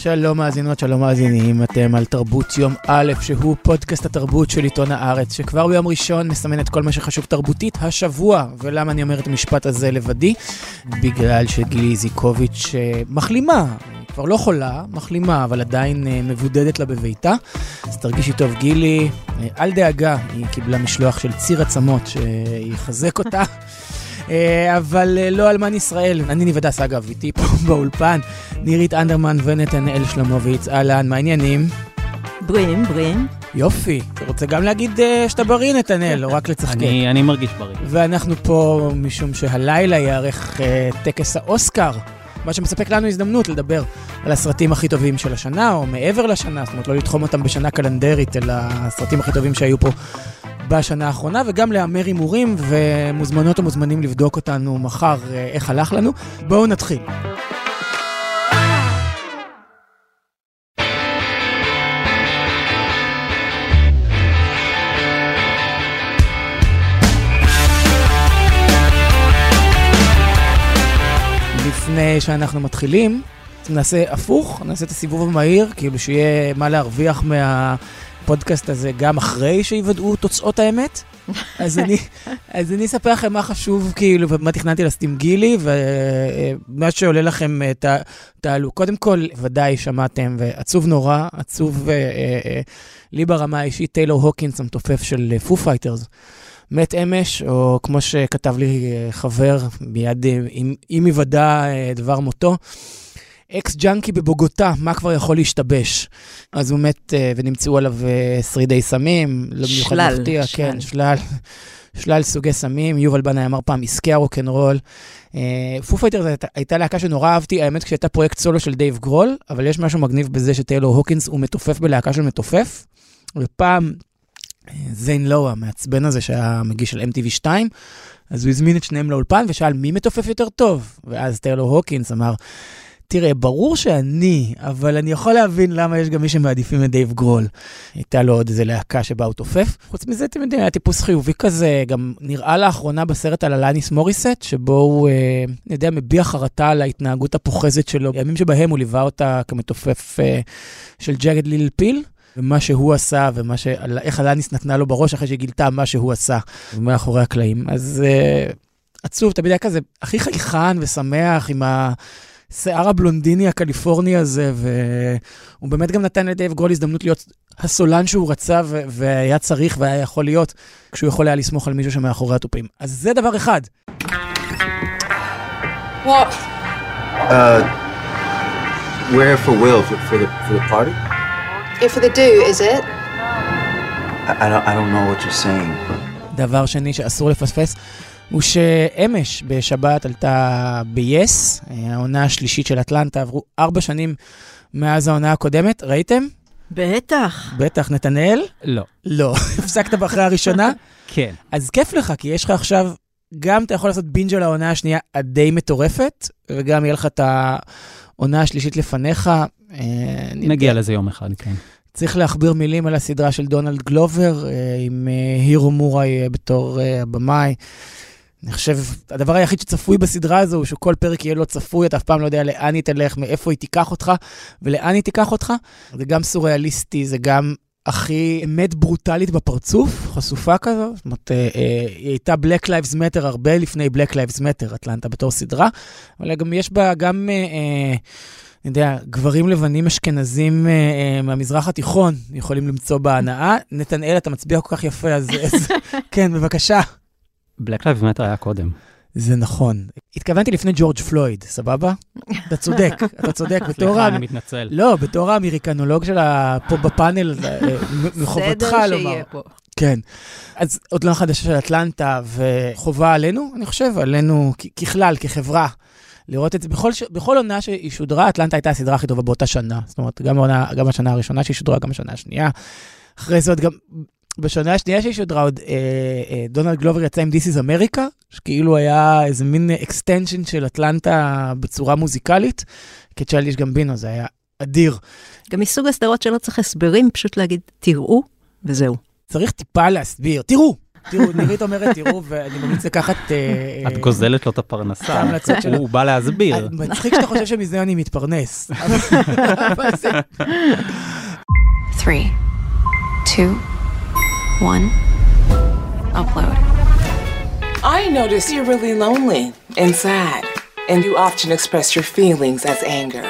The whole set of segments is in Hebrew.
שלום מאזינות, שלום מאזינים, אתם על תרבות יום א', שהוא פודקאסט התרבות של עיתון הארץ, שכבר ביום ראשון מסמן את כל מה שחשוב תרבותית השבוע. ולמה אני אומר את המשפט הזה לבדי? בגלל שגילי זיקוביץ' אה, מחלימה, כבר לא חולה, מחלימה, אבל עדיין אה, מבודדת לה בביתה. אז תרגישי טוב, גילי. אה, אל דאגה, היא קיבלה משלוח של ציר עצמות שיחזק אותה. אה, אבל אה, לא אלמן ישראל. אני ניב הדס, אגב, איתי פה באולפן, נירית אנדרמן ונתנאל שלמוביץ. אהלן, מה העניינים? בריאים, בריאים. יופי. אתה רוצה גם להגיד uh, שאתה בריא, נתנאל, או רק לצחקק? אני, אני מרגיש בריא. ואנחנו פה משום שהלילה ייערך uh, טקס האוסקר. מה שמספק לנו הזדמנות לדבר על הסרטים הכי טובים של השנה, או מעבר לשנה, זאת אומרת, לא לתחום אותם בשנה קלנדרית, אלא הסרטים הכי טובים שהיו פה בשנה האחרונה, וגם להמר הימורים, ומוזמנות ומוזמנים לבדוק אותנו מחר אה, איך הלך לנו. בואו נתחיל. לפני שאנחנו מתחילים, נעשה הפוך, נעשה את הסיבוב המהיר, כאילו שיהיה מה להרוויח מה... הפודקאסט הזה גם אחרי שיוודאו תוצאות האמת. אז אני, אז אני אספר לכם מה חשוב, כאילו, ומה תכננתי לסטים גילי, ומה שעולה לכם, אה, תעלו. קודם כל, ודאי שמעתם, ועצוב נורא, עצוב אה, אה, לי ברמה האישית, טיילור הוקינס, המתופף של פו פייטרס. מת אמש, או כמו שכתב לי חבר, מיד עם, עם היוודע דבר מותו, ex junkie בבוגוטה, מה כבר יכול להשתבש? אז הוא מת אה, ונמצאו עליו אה, שרידי סמים, לא במיוחד מפתיע, שלל. כן, שלל. שלל סוגי סמים, יובל בנאי אמר פעם, עסקי הרוקנרול. Foo uh, Fighters הייתה להקה שנורא אהבתי, האמת כשהייתה פרויקט סולו של דייב גרול, אבל יש משהו מגניב בזה שטיילור הוקינס הוא מתופף בלהקה של מתופף. ופעם זיין לואו, המעצבן הזה שהיה מגיש של MTV 2, אז הוא הזמין את שניהם לאולפן ושאל מי מתופף יותר טוב? ואז טיילור הוקינס אמר, תראה, ברור שאני, אבל אני יכול להבין למה יש גם מי שמעדיפים את דייב גרול. הייתה לו עוד איזה להקה שבה הוא תופף. חוץ מזה, אתם יודעים, היה טיפוס חיובי כזה, גם נראה לאחרונה בסרט על אלניס מוריסט, שבו הוא, אה, אני יודע, מביע חרטה על ההתנהגות הפוחזת שלו. בימים שבהם הוא ליווה אותה כמתופף אה, של Jagged Little Pill. ומה שהוא עשה, ואיך אלניס נתנה לו בראש אחרי שהיא גילתה מה שהוא עשה, מאחורי הקלעים. אז uh, עצוב, תמיד היה כזה הכי חייכן ושמח עם ה... השיער הבלונדיני הקליפורני הזה, והוא באמת גם נתן לדייב גרול הזדמנות להיות הסולן שהוא רצה ו- והיה צריך והיה יכול להיות, כשהוא יכול היה לסמוך על מישהו שמאחורי התופים. אז זה דבר אחד. What? Uh, we're for Will for, for the for the party. Yeah, for the do, is it? I, I don't I don't know what you're saying. דבר שני שאסור לפספס, הוא שאמש בשבת עלתה ב-yes, העונה השלישית של אטלנטה, עברו ארבע שנים מאז העונה הקודמת, ראיתם? בטח. בטח, נתנאל? לא. לא. הפסקת באחרי הראשונה? כן. אז כיף לך, כי יש לך עכשיו, גם אתה יכול לעשות בינג' על העונה השנייה הדי מטורפת, וגם יהיה לך את העונה השלישית לפניך. אה, נגיע לזה יום אחד, כן. צריך להכביר מילים על הסדרה של דונלד גלובר, אה, עם אה, הירו מוראי בתור הבמאי. אני חושב, הדבר היחיד שצפוי בסדרה הזו הוא שכל פרק יהיה לא צפוי, אתה אף פעם לא יודע לאן היא תלך, מאיפה היא תיקח אותך ולאן היא תיקח אותך. זה גם סוריאליסטי, זה גם הכי אמת ברוטלית בפרצוף, חשופה כזו. זאת אומרת, אה, אה, היא הייתה Black Lives Matter הרבה לפני Black Lives Matter, אטלנטה בתור סדרה, אבל גם יש בה גם... אה, אה, אני יודע, גברים לבנים אשכנזים אה, אה, מהמזרח התיכון יכולים למצוא בהנאה. נתנאל, אתה מצביע כל כך יפה, אז, אז כן, בבקשה. Black Lives Matter היה קודם. זה נכון. התכוונתי לפני ג'ורג' פלויד, סבבה? אתה צודק, אתה צודק. סליחה, אני מתנצל. לא, בתור האמריקנולוג של פה בפאנל, אה, מחובתך לומר. בסדר שיהיה פה. כן. אז עוד לא חדשה של אטלנטה, וחובה עלינו, אני חושב, עלינו ככלל, כחברה, לראות את זה. בכל, בכל עונה שהיא שודרה, אטלנטה הייתה הסדרה הכי טובה באותה שנה. זאת אומרת, גם, עונה, גם השנה הראשונה שהיא שודרה, גם השנה השנייה. אחרי זה עוד גם בשנה השנייה שהיא שודרה עוד, אה, אה, דונלד גלובר יצא עם This is America, שכאילו היה איזה מין extension של אטלנטה בצורה מוזיקלית. כצ'יילדיש גמבינו, זה היה אדיר. גם מסוג הסדרות שלא צריך הסברים, פשוט להגיד, תראו, וזהו. צריך טיפה להסביר, תראו, תראו, נירית אומרת, תראו, ואני ממליץ לקחת... אה, את גוזלת לו את הפרנסה. הוא בא להסביר. מצחיק שאתה חושב שמזה אני מתפרנס. אבל זה- Three, two, one. Upload. I notice you're really lonely and sad, and you often express your feelings as anger.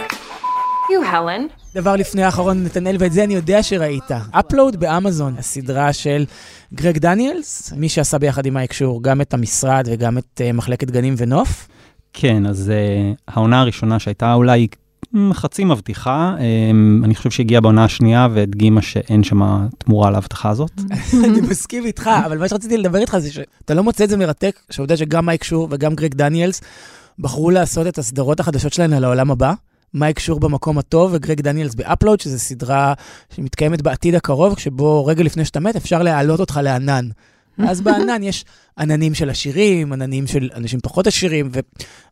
You, Helen. דבר לפני האחרון, נתנאל, ואת זה אני יודע שראית. אפלואוד באמזון, הסדרה של גרג דניאלס, מי שעשה ביחד עם מייק שור גם את המשרד וגם את אה, מחלקת גנים ונוף. כן, אז uh, העונה הראשונה שהייתה אולי חצי מבטיחה, um, אני חושב שהגיעה בעונה השנייה והדגימה שאין שם תמורה להבטחה הזאת. אני מסכים איתך, אבל מה שרציתי לדבר איתך זה שאתה לא מוצא את זה מרתק, שהעובדה שגם מייק שור וגם גרג דניאלס בחרו לעשות את הסדרות החדשות שלהם על העולם הבא. מייק שור במקום הטוב וגרג דניאלס ב Upload, שזו סדרה שמתקיימת בעתיד הקרוב, שבו רגע לפני שאתה מת אפשר להעלות אותך לענן. אז בענן יש עננים של עשירים, עננים של אנשים פחות עשירים,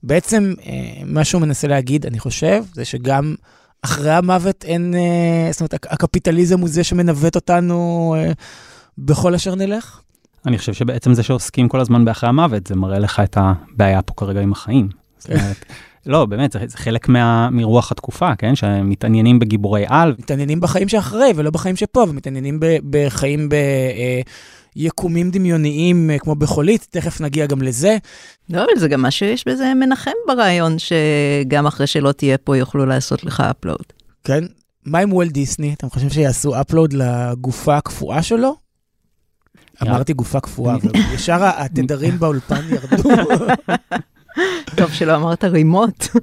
ובעצם אה, מה שהוא מנסה להגיד, אני חושב, זה שגם אחרי המוות אין, אה, זאת אומרת, הק- הקפיטליזם הוא זה שמנווט אותנו אה, בכל אשר נלך. אני חושב שבעצם זה שעוסקים כל הזמן באחרי המוות, זה מראה לך את הבעיה פה כרגע עם החיים. זאת אומרת, לא, באמת, זה, זה חלק מה, מרוח התקופה, כן? שמתעניינים בגיבורי על, מתעניינים בחיים שאחרי ולא בחיים שפה, ומתעניינים ב- בחיים ביקומים דמיוניים אה, כמו בחולית, תכף נגיע גם לזה. לא, אבל זה גם מה שיש בזה מנחם ברעיון, שגם אחרי שלא תהיה פה יוכלו לעשות לך upload. כן? מה עם וולט דיסני? אתם חושבים שיעשו upload לגופה הקפואה שלו? אמרתי גופה קפואה, וישר התדרים באולפן ירדו. טוב שלא אמרת רימות.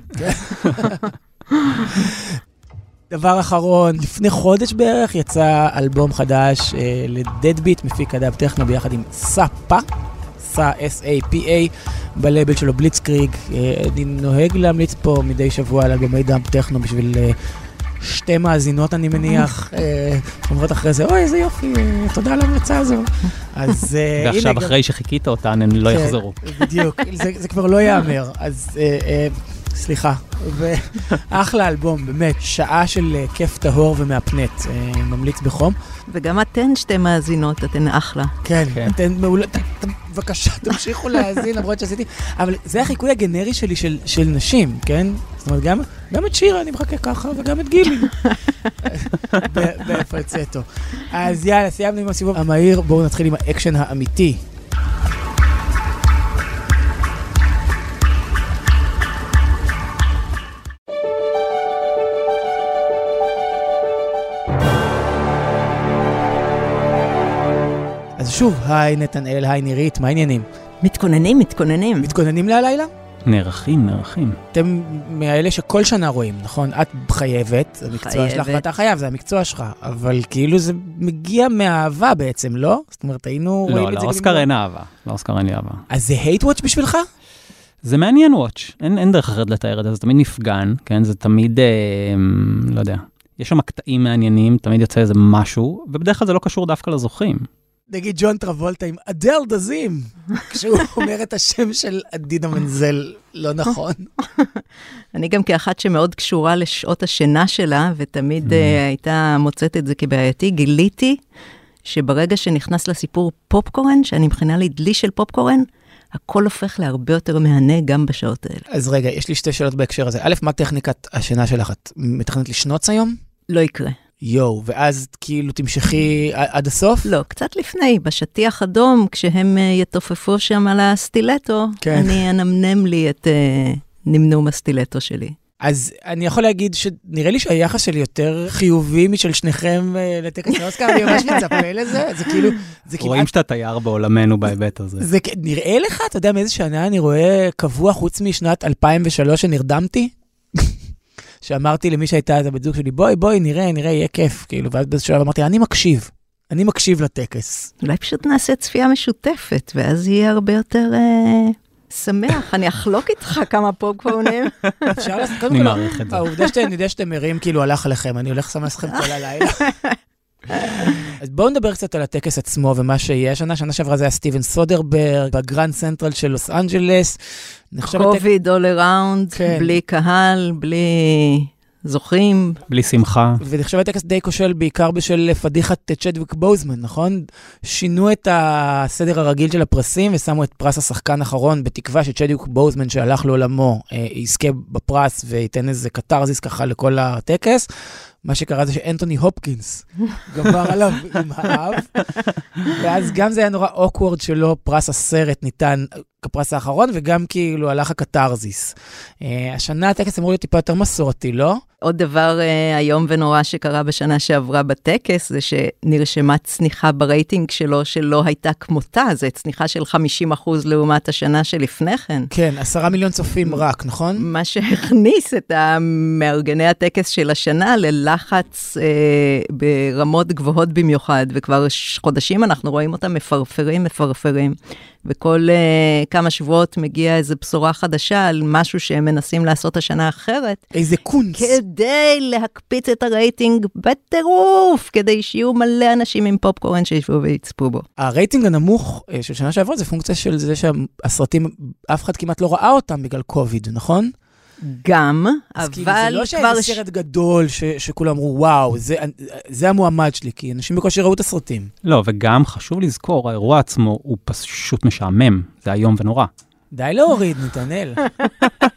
דבר אחרון, לפני חודש בערך יצא אלבום חדש אה, ל Deadbeat, מפיק הדאב טכנו ביחד עם סאפה, סא, S-A-P-A, בלייבל שלו בליצקריג. אה, אני נוהג להמליץ פה מדי שבוע על אלבומי דאב טכנו בשביל אה, שתי מאזינות, אני מניח, אה, אומרות אחרי זה, אוי, איזה יופי, אה, תודה על ההמלצה הזו. אז אה, הנה ועכשיו גם- אחרי שחיכית אותן, הן לא כן, יחזרו. בדיוק, זה, זה כבר לא ייאמר, אז אה, אה, סליחה. ואחלה אלבום, באמת, שעה של אה, כיף טהור ומהפנט, אה, ממליץ בחום. וגם אתן שתי מאזינות, אתן אחלה. כן, כן. אתן מעולה, ת- ת- בבקשה, תמשיכו להאזין, למרות שעשיתי, אבל זה החיקוי הגנרי שלי של, של נשים, כן? זאת אומרת, גם, גם את שירה אני מחכה ככה, וגם את גילי. ב- בפלצטו. אז יאללה, סיימנו עם הסיבוב המהיר, בואו נתחיל עם האקשן האמיתי. שוב, היי נתנאל, היי נירית, מה העניינים? מתכוננים, מתכוננים. מתכוננים להלילה? נערכים, נערכים. אתם מאלה שכל שנה רואים, נכון? את חייבת, זה המקצוע שלך חייבת. ואתה חייב, זה המקצוע שלך, אבל כאילו זה מגיע מאהבה בעצם, לא? זאת אומרת, היינו רואים לא, את זה... לאוסקר גם- אין אהבה. לאוסקר אין לי אהבה. אז זה hate watch בשבילך? זה מעניין וואץ', אין, אין דרך אחרת לתאר את זה, זה תמיד נפגן, כן? זה תמיד, אה, לא יודע, יש שם קטעים מעניינים, תמיד יוצא איזה משהו, ובדרך כלל זה לא קשור דווקא לזוכים. נגיד ג'ון טרבולטה עם אדל דזים, כשהוא אומר את השם של עדינה מנזל לא נכון. אני גם כאחת שמאוד קשורה לשעות השינה שלה, ותמיד Mm. אה, הייתה מוצאת את זה כבעייתי, גיליתי שברגע שנכנס לסיפור פופקורן, שאני מכינה לי דלי של פופקורן, הכל הופך להרבה יותר מהנה גם בשעות האלה. אז רגע, יש לי שתי שאלות בהקשר הזה. א', מה טכניקת השינה שלך? את מתכננת לשנוץ היום? לא יקרה. יואו, ואז כאילו תמשכי עד הסוף? לא, קצת לפני, בשטיח אדום, כשהם אה, יתופפו שם על הסטילטו, כן. אני אנמנם לי את אה, נמנום הסטילטו שלי. אז אני יכול להגיד שנראה לי שהיחס שלי יותר חיובי משל שניכם אה, לטקס האוסקר, אני ממש מצפה לזה, זה כאילו, זה רואים כמעט, שאתה תייר בעולמנו בהיבט הזה. זה נראה לך, אתה יודע מאיזה שנה אני רואה קבוע חוץ משנת 2003 שנרדמתי? שאמרתי למי שהייתה אז הבת זוג שלי, בואי, בואי, נראה, נראה, יהיה כיף, כאילו, ואז באיזשהו שלב אמרתי, אני מקשיב, אני מקשיב לטקס. אולי פשוט נעשה צפייה משותפת, ואז יהיה הרבה יותר אה, שמח. אני אחלוק איתך כמה פופקורנים. אפשר לעשות, קודם אני כל, מעריך את זה. העובדה שאתם, אני יודע שאתם ערים, כאילו, הלך עליכם, אני הולך לשמח אתכם כל הלילה. אז בואו נדבר קצת על הטקס עצמו ומה שיהיה. שנה, שנה שעברה זה היה סטיבן סודרברג, בגרנד סנטרל של לוס אנג'לס. קוביד all around, כן. בלי קהל, בלי זוכים. בלי שמחה. ונחשב הטקס די כושל בעיקר בשל פדיחת צ'דוויק בוזמן, נכון? שינו את הסדר הרגיל של הפרסים ושמו את פרס השחקן האחרון, בתקווה שצ'דוויק בוזמן שהלך לעולמו אה, יזכה בפרס וייתן איזה קתרזיס ככה לכל הטקס. מה שקרה זה שאנטוני הופקינס גמר עליו עם האב, ואז גם זה היה נורא awkward שלא פרס הסרט ניתן כפרס האחרון, וגם כאילו הלך הקתרזיס. אה, השנה הטקס אמור להיות טיפה יותר מסורתי, לא? עוד דבר אה, איום ונורא שקרה בשנה שעברה בטקס, זה שנרשמה צניחה ברייטינג שלו שלא הייתה כמותה, זה צניחה של 50 אחוז לעומת השנה שלפני כן. כן, עשרה מיליון צופים רק, נכון? מה שהכניס את מארגני הטקס של השנה ללחץ אה, ברמות גבוהות במיוחד, וכבר חודשים אנחנו רואים אותם מפרפרים, מפרפרים. וכל uh, כמה שבועות מגיעה איזו בשורה חדשה על משהו שהם מנסים לעשות השנה אחרת. איזה קונץ. כדי להקפיץ את הרייטינג בטירוף, כדי שיהיו מלא אנשים עם פופקורן שישבו ויצפו בו. הרייטינג הנמוך uh, של שנה שעברה זה פונקציה של זה שהסרטים, אף אחד כמעט לא ראה אותם בגלל קוביד, נכון? גם, אז אבל כאילו, זה לא כבר... שאיזה סרט גדול ש, שכולם אמרו, וואו, זה, זה המועמד שלי, כי אנשים בקושי ראו את הסרטים. לא, וגם חשוב לזכור, האירוע עצמו הוא פשוט משעמם, זה איום ונורא. די להוריד, נתנאל.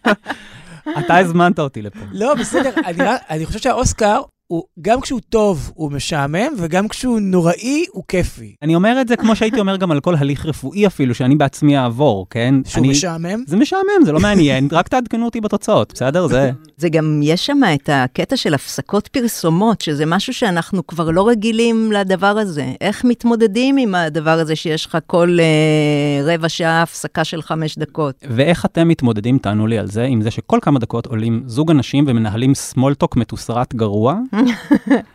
אתה הזמנת אותי לפה. לא, בסדר, אני, אני חושב שהאוסקר, הוא, גם כשהוא טוב, הוא משעמם, וגם כשהוא נוראי, הוא כיפי. אני אומר את זה כמו שהייתי אומר גם על כל הליך רפואי אפילו, שאני בעצמי אעבור, כן? שהוא אני... משעמם. זה משעמם, זה לא מעניין, רק תעדכנו אותי בתוצאות, בסדר? זה... זה גם, יש שם את הקטע של הפסקות פרסומות, שזה משהו שאנחנו כבר לא רגילים לדבר הזה. איך מתמודדים עם הדבר הזה שיש לך כל אה, רבע שעה הפסקה של חמש דקות? ואיך אתם מתמודדים, תענו לי על זה, עם זה שכל כמה דקות עולים זוג אנשים ומנהלים סמולטוק מתוסרט גרוע,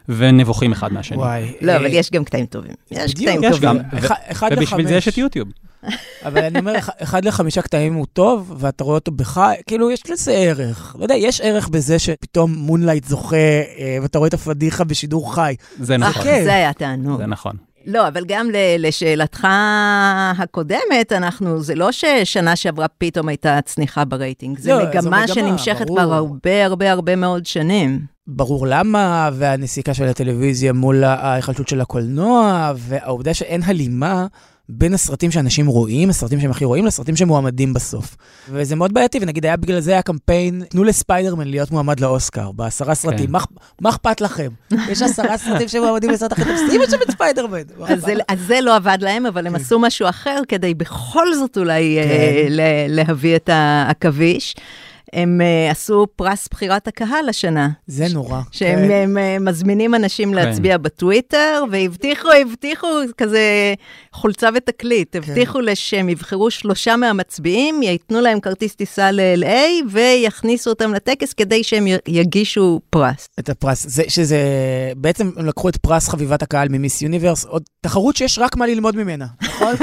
ונבוכים אחד מהשני. וואי. לא, אה, אבל יש גם קטעים טובים. יש קטעים יש טובים. ובשביל זה. יש את יוטיוב. אבל אני אומר, אח- אחד לחמישה קטעים הוא טוב, ואתה רואה אותו בחי, כאילו, יש לזה ערך. לא יודע, יש ערך בזה שפתאום מונלייט זוכה, אה, ואתה רואה את הפדיחה בשידור חי. זה נכון, כן. זה היה תענוג. זה נכון. לא, אבל גם לשאלתך הקודמת, אנחנו, זה לא ששנה שעברה פתאום הייתה צניחה ברייטינג, זה לא, מגמה מגמה, שנמשכת ברור. כבר הרבה הרבה הרבה מאוד שנים. ברור למה, והנסיקה של הטלוויזיה מול ההיחלשות של הקולנוע, והעובדה שאין הלימה בין הסרטים שאנשים רואים, הסרטים שהם הכי רואים, לסרטים שמועמדים בסוף. וזה מאוד בעייתי, ונגיד היה בגלל זה היה קמפיין, תנו לספיידרמן להיות מועמד לאוסקר, בעשרה סרטים. כן. מה מה אכפת לכם? יש עשרה סרטים שמועמדים לסרט טוב, שימו שם את ספיידרמן. אז זה, אז זה לא עבד להם, אבל הם עשו משהו אחר כדי בכל זאת אולי כן. אה, ל- להביא את העכביש. הם אה, עשו פרס בחירת הקהל השנה. זה נורא. שהם כן. הם, אה, מזמינים אנשים להצביע בטוויטר, והבטיחו, הבטיחו כזה חולצה ותקליט, הבטיחו כן. שהם יבחרו שלושה מהמצביעים, ייתנו להם כרטיס טיסה ל-LA ויכניסו אותם לטקס כדי שהם יגישו פרס. את הפרס, זה, שזה, בעצם הם לקחו את פרס חביבת הקהל ממיס יוניברס, עוד תחרות שיש רק מה ללמוד ממנה, נכון?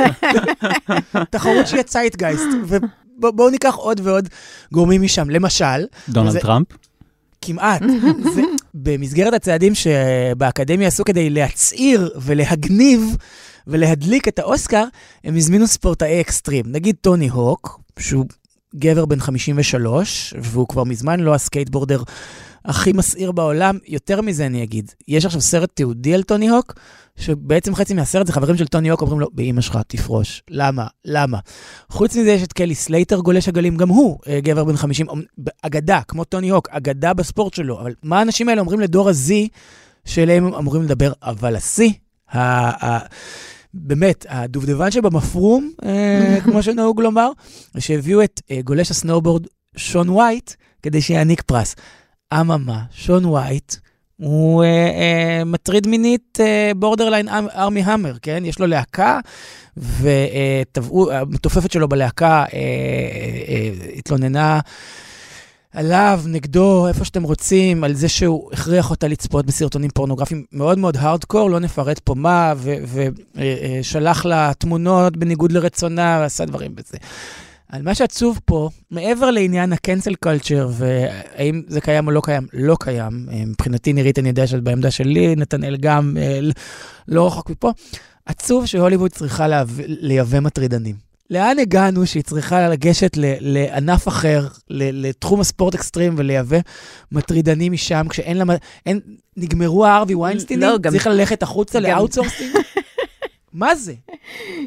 תחרות שיהיה צייטגייסט, ובואו ניקח עוד ועוד גורמים משם, למשל, דונלד זה- טראמפ. כמעט, זה, במסגרת הצעדים שבאקדמיה עשו כדי להצעיר ולהגניב ולהדליק את האוסקר, הם הזמינו ספורטאי אקסטרים, נגיד טוני הוק, שהוא גבר בן 53, והוא כבר מזמן לא ה skateboarder הכי מסעיר בעולם. יותר מזה אני אגיד, יש עכשיו סרט תיעודי על טוני הוק, שבעצם חצי מהסרט זה חברים של טוני הוק אומרים לו, באמא שלך, תפרוש. למה? למה? חוץ מזה יש את קלי סלייטר גולש הגלים, גם הוא אה, גבר בן 50, אומ- אגדה, כמו טוני הוק, אגדה בספורט שלו. אבל מה האנשים האלה אומרים לדור ה-Z, שאליהם הם אמורים לדבר? אבל השיא, באמת, הדובדבן שבמפרום, אה, כמו שנהוג לומר, שהביאו את אה, גולש הסנואובורד שון וייט כדי שיעניק פרס. אממה, שון וייט הוא אה, אה, מטריד מינית אה, borderline ארמי המר, כן? יש לו להקה, וטבעו, המתופפת שלו בלהקה אה, אה, אה, התלוננה עליו, נגדו, איפה שאתם רוצים, על זה שהוא הכריח אותה לצפות בסרטונים פורנוגרפיים מאוד מאוד הארדקור, לא נפרט פה מה, ושלח לה תמונות בניגוד לרצונה, ועשה דברים בזה. על מה שעצוב פה, מעבר לעניין ה-cancel culture, והאם זה קיים או לא קיים, לא קיים. אה, מבחינתי, נירית, אני יודע שאת בעמדה שלי, נתנאל גם אה, לא רחוק מפה. עצוב שהוליווד צריכה להב- לייבא מטרידנים. לאן הגענו שהיא צריכה לגשת ל- לענף אחר, ל- לתחום הספורט אקסטרים ולייבא מטרידנים משם, כשאין לה... אין, נגמרו הארווי ויינסטינים? לא, גם- צריך ללכת החוצה גם- ל outsourcing? מה זה?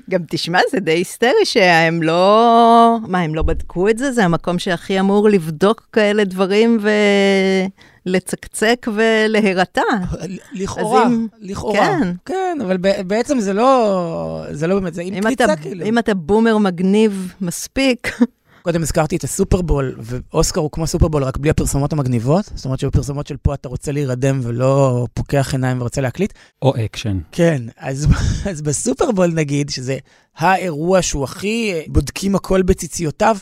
גם תשמע, זה די היסטרי שהם לא... מה, הם לא בדקו את זה? זה המקום שהכי אמור לבדוק כאלה דברים ולצקצק ולהירתע. לכאורה, אם- לכאורה. כן. כן, אבל בעצם זה לא, זה לא באמת, זה עם קריצה כאילו. אם אתה boomer מגניב מספיק, קודם הזכרתי את הסופרבול, ואוסקר הוא כמו סופרבול, רק בלי הפרסומות המגניבות. זאת אומרת שבפרסומות של פה אתה רוצה להירדם ולא פוקח עיניים ורוצה להקליט. או אקשן. כן, אז, אז בסופרבול נגיד, שזה האירוע שהוא הכי אה, בודקים הכל בציציותיו,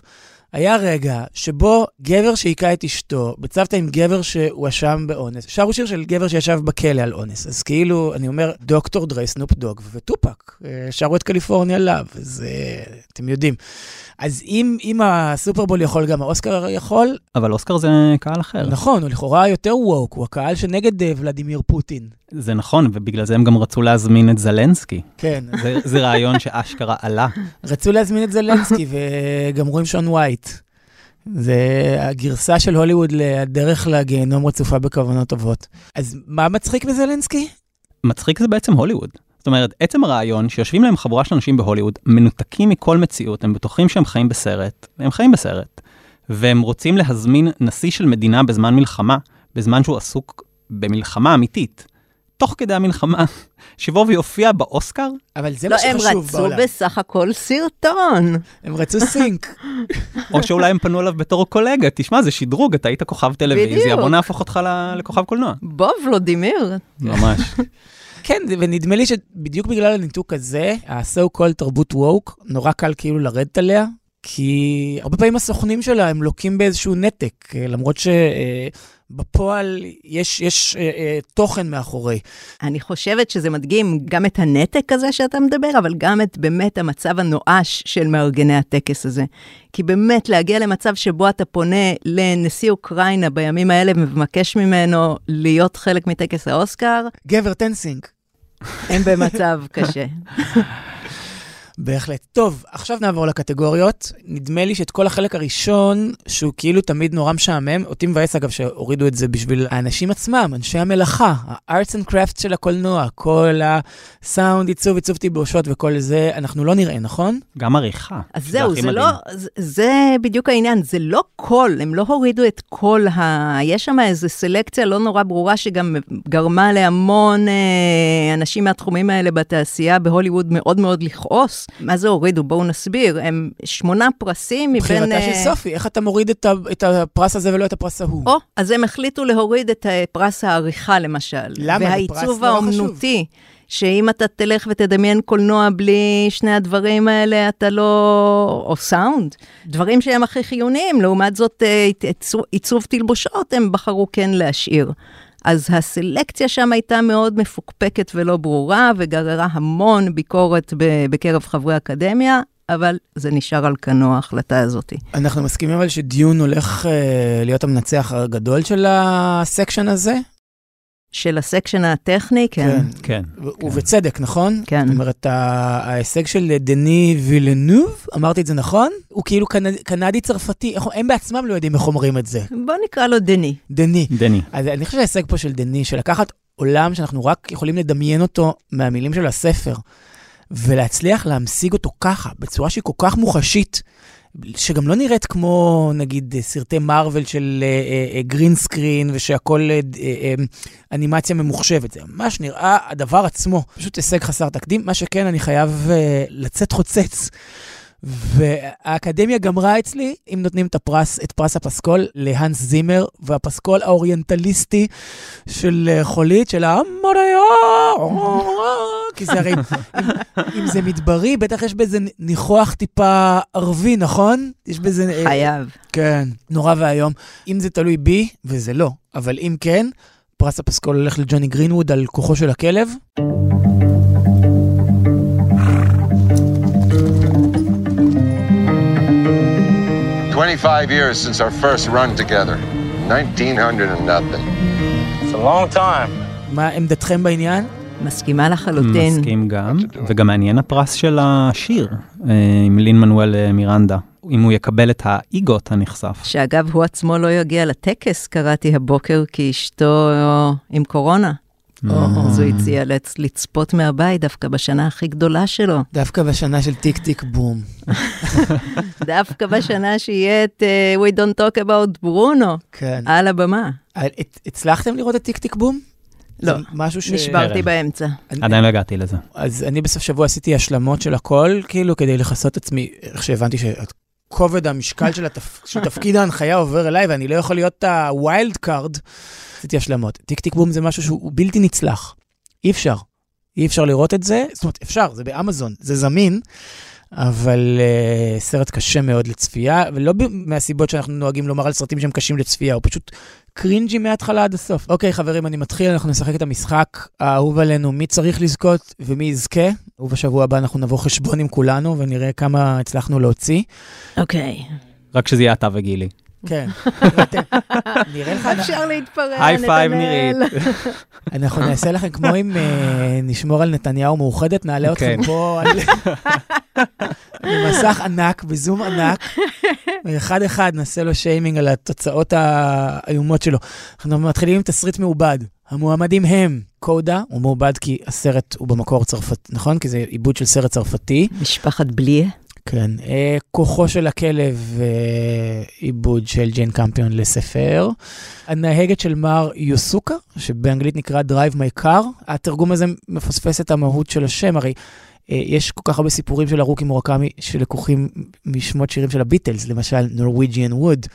היה רגע שבו גבר שהיכה את אשתו, בצוותא עם גבר שהואשם באונס, שרו שיר של גבר שישב בכלא על אונס. אז כאילו, אני אומר, דוקטור דרה, סנופ דוג וטופק, אה, שרו את California Love, אז אה, אתם יודעים. אז אם, אם הסופרבול יכול, גם האוסקר יכול, אבל אוסקר זה קהל אחר. נכון, הוא לכאורה יותר ווק, הוא הקהל שנגד אה, ולדימיר פוטין. זה נכון, ובגלל זה הם גם רצו להזמין את זלנסקי. כן, זה, זה רעיון שאשכרה עלה. רצו להזמין את זלנסקי וגמרו עם שון וייט. זה הגרסה של הוליווד לדרך לגיהנום רצופה בכוונות טובות. אז מה מצחיק בזלנסקי? מצחיק זה בעצם הוליווד. זאת אומרת, עצם הרעיון שיושבים להם חבורה של אנשים בהוליווד, מנותקים מכל מציאות, הם בטוחים שהם חיים בסרט, והם חיים בסרט. והם רוצים להזמין נשיא של מדינה בזמן מלחמה, בזמן שהוא עסוק במלחמה אמיתית. תוך כדי המלחמה, שיבוא ויופיע באוסקר, אבל זה לא, מה הם שחשוב רצו בעולם. בסך הכל סרטון. הם רצו סינק. או שאולי הם פנו אליו בתור קולגה, תשמע, זה שדרוג, אתה היית כוכב טלוויזיה, בדיוק. בוא נהפוך אותך ל- לכוכב קולנוע. בוא, ולודימיר. ממש. כן, ונדמה לי שבדיוק בגלל הניתוק הזה, ה-so called תרבות ווק, נורא קל כאילו לרדת עליה, כי הרבה פעמים הסוכנים שלה הם לוקים באיזשהו נתק, אה, למרות שבפועל יש, יש אה, אה, תוכן מאחורי. אני חושבת שזה מדגים גם את הנתק הזה שאתה מדבר, אבל גם את באמת המצב הנואש של מארגני הטקס הזה. כי באמת להגיע למצב שבו אתה פונה לנשיא אוקראינה בימים האלה ומבקש ממנו להיות חלק מטקס האוסקר, גבר, תן סינק. הם במצב קשה. בהחלט. טוב, עכשיו נעבור לקטגוריות. נדמה לי שאת כל החלק הראשון, שהוא כאילו תמיד נורא משעמם, אותי מבאס אגב שהורידו את זה בשביל האנשים עצמם, אנשי המלאכה, ה-arts and crafts של הקולנוע, כל הסאונד, עיצוב, עיצוב תלבושות וכל זה, אנחנו לא נראה, נכון? גם עריכה. אז זהו, זה מדהים. לא, זה, זה בדיוק העניין, זה לא כל, הם לא הורידו את כל ה... יש שם איזו סלקציה לא נורא ברורה שגם גרמה להמון אה, אנשים מהתחומים האלה בתעשייה בהוליווד מאוד מאוד לכעוס. מה זה הורידו? בואו נסביר. הם שמונה פרסים מבין... בחירתה אה, של סופי, איך אתה מוריד את, ה, את הפרס הזה ולא את הפרס ההוא? או, אז הם החליטו להוריד את אה, פרס העריכה למשל. למה? פרס והעיצוב נורא חשוב. האומנותי. שאם אתה תלך ותדמיין קולנוע בלי שני הדברים האלה, אתה לא... או סאונד, דברים שהם הכי חיוניים. לעומת זאת, אה, עיצוב תלבושות, הם בחרו כן להשאיר. אז הסלקציה שם הייתה מאוד מפוקפקת ולא ברורה, וגררה המון ביקורת בקרב חברי אקדמיה, אבל זה נשאר על כנו ההחלטה הזאתי. אנחנו מסכימים אבל ש Dune הולך אה, להיות המנצח הגדול של ה section הזה? של ה section הטכני, כן. כן. ו- ובצדק, נכון? כן. זאת אומרת, ה- ההישג של דני וילנוב, אמרתי את זה נכון? הוא כאילו קנד- קנדי-צרפתי, הם בעצמם לא יודעים איך אומרים את זה. בוא נקרא לו דני. דני. דני. אז אני חושב שההישג פה של דני, של לקחת עולם שאנחנו רק יכולים לדמיין אותו מהמילים של הספר, ולהצליח להמשיג אותו ככה, בצורה שהיא כל כך מוחשית, שגם לא נראית כמו, נגיד, סרטי מארוול של green screen, ושהכול אה, אה, אה, אנימציה ממוחשבת. זה ממש נראה הדבר עצמו. פשוט הישג חסר תקדים. מה שכן, אני חייב אה, לצאת חוצץ. והאקדמיה גמרה אצלי, אם נותנים את הפרס, את פרס הפסקול להאנס זימר, והפסקול האוריינטליסטי של אה, חולית, של המוריה, כי זה הרי, אם, אם זה מדברי, בטח יש בזה ניחוח טיפה ערבי, נכון? יש בזה... אה, חייב. כן, נורא ואיום. אם זה תלוי בי, וזה לא, אבל אם כן, פרס הפסקול הולך לג'וני גרינווד על כוחו של הכלב. Twenty-five years since our first run together. Nineteen hundred and nothing. It's a long time. מה עמדתכם בעניין? מסכימה לחלוטין. מסכים גם, וגם מעניין הפרס של השיר אה, עם לין מנואל אה, מירנדה, אם הוא יקבל את האיגות הנכסף. שאגב, הוא עצמו לא יגיע לטקס, קראתי הבוקר, כי אשתו עם קורונה. אז הוא הציע לצ- לצפות מהבית דווקא בשנה הכי גדולה שלו. דווקא בשנה של טיק טיק בום. דווקא בשנה שיהיה את אה, We Don't Talk About ברונו כן. על הבמה. הת- הצלחתם לראות את Tick Tick Boom? לא. משהו ש... נשברתי. באמצע. אני- עדיין לא הגעתי לזה. אז אני בסוף שבוע עשיתי השלמות של הכל, כאילו, כדי לכסות את עצמי, איך שהבנתי שכובד המשקל של, התפ... של תפקיד ההנחיה עובר אליי, ואני לא יכול להיות ה wild card, עשיתי השלמות. Tick Tick Boom זה משהו שהוא בלתי נצלח. אי אפשר. אי אפשר לראות את זה, זאת אומרת, אפשר, זה באמזון, זה זמין, אבל אה, סרט קשה מאוד לצפייה, ולא ב- מהסיבות שאנחנו נוהגים לומר על סרטים שהם קשים לצפייה, הוא פשוט cringy מההתחלה עד הסוף. אוקיי, חברים, אני מתחיל, אנחנו נשחק את המשחק האהוב עלינו, מי צריך לזכות ומי יזכה. ובשבוע הבא אנחנו נבוא חשבון עם כולנו ונראה כמה הצלחנו להוציא. אוקיי. רק שזה יהיה אתה וגילי. כן. נראה לך, אפשר להתפרע, high five נתנאל. נירית. אנחנו נעשה לכם כמו אם אה, נשמור על נתניהו מאוחדת, נעלה אתכם כן. פה על מסך ענק, בזום ענק, ואחד אחד נעשה לו שיימינג על התוצאות האיומות שלו. אנחנו מתחילים עם תסריט מעובד. המועמדים הם קודה, הוא מעובד כי הסרט הוא במקור צרפת, נכון? כי זה עיבוד של סרט צרפתי. משפחת בליה. כן. אה, כוחו של הכלב, אה, עיבוד של ג'יין קמפיון לספר. הנהגת של מר יוסוקה, שבאנגלית נקרא Drive My Car. התרגום הזה מפספס את המהות של השם, הרי אה, יש כל כך הרבה סיפורים של הרוקי מורקמי שלקוחים משמות שירים של הביטלס, למשל Wood.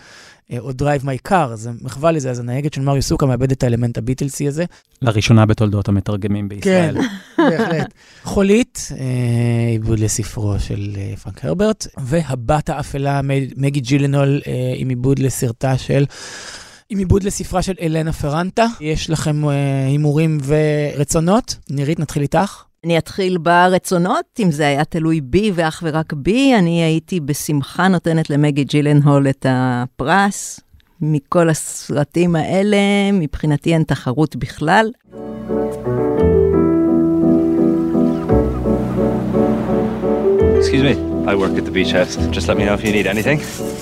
אה, או Drive My Car, זה מחווה לזה, אז הנהגת של מר יוסוקה מאבד את האלמנט הביטלסי הזה. לראשונה בתולדות המתרגמים בישראל. בהחלט. חולית, אה, עיבוד לספרו של אה, פרנק הרברט, והבת האפלה, מגי ג'ילנול, אה, עם עיבוד לסרטה של... עם עיבוד לספרה של אלנה פרנטה. יש לכם אה, הימורים ורצונות? נירית, נתחיל איתך. אני אתחיל ברצונות, אם זה היה תלוי בי ואך ורק בי, אני הייתי בשמחה נותנת למגי ג'ילנהול את הפרס. מכל הסרטים האלה, מבחינתי אין תחרות בכלל. Excuse me. I work at the beach house. Just let me know if you need anything.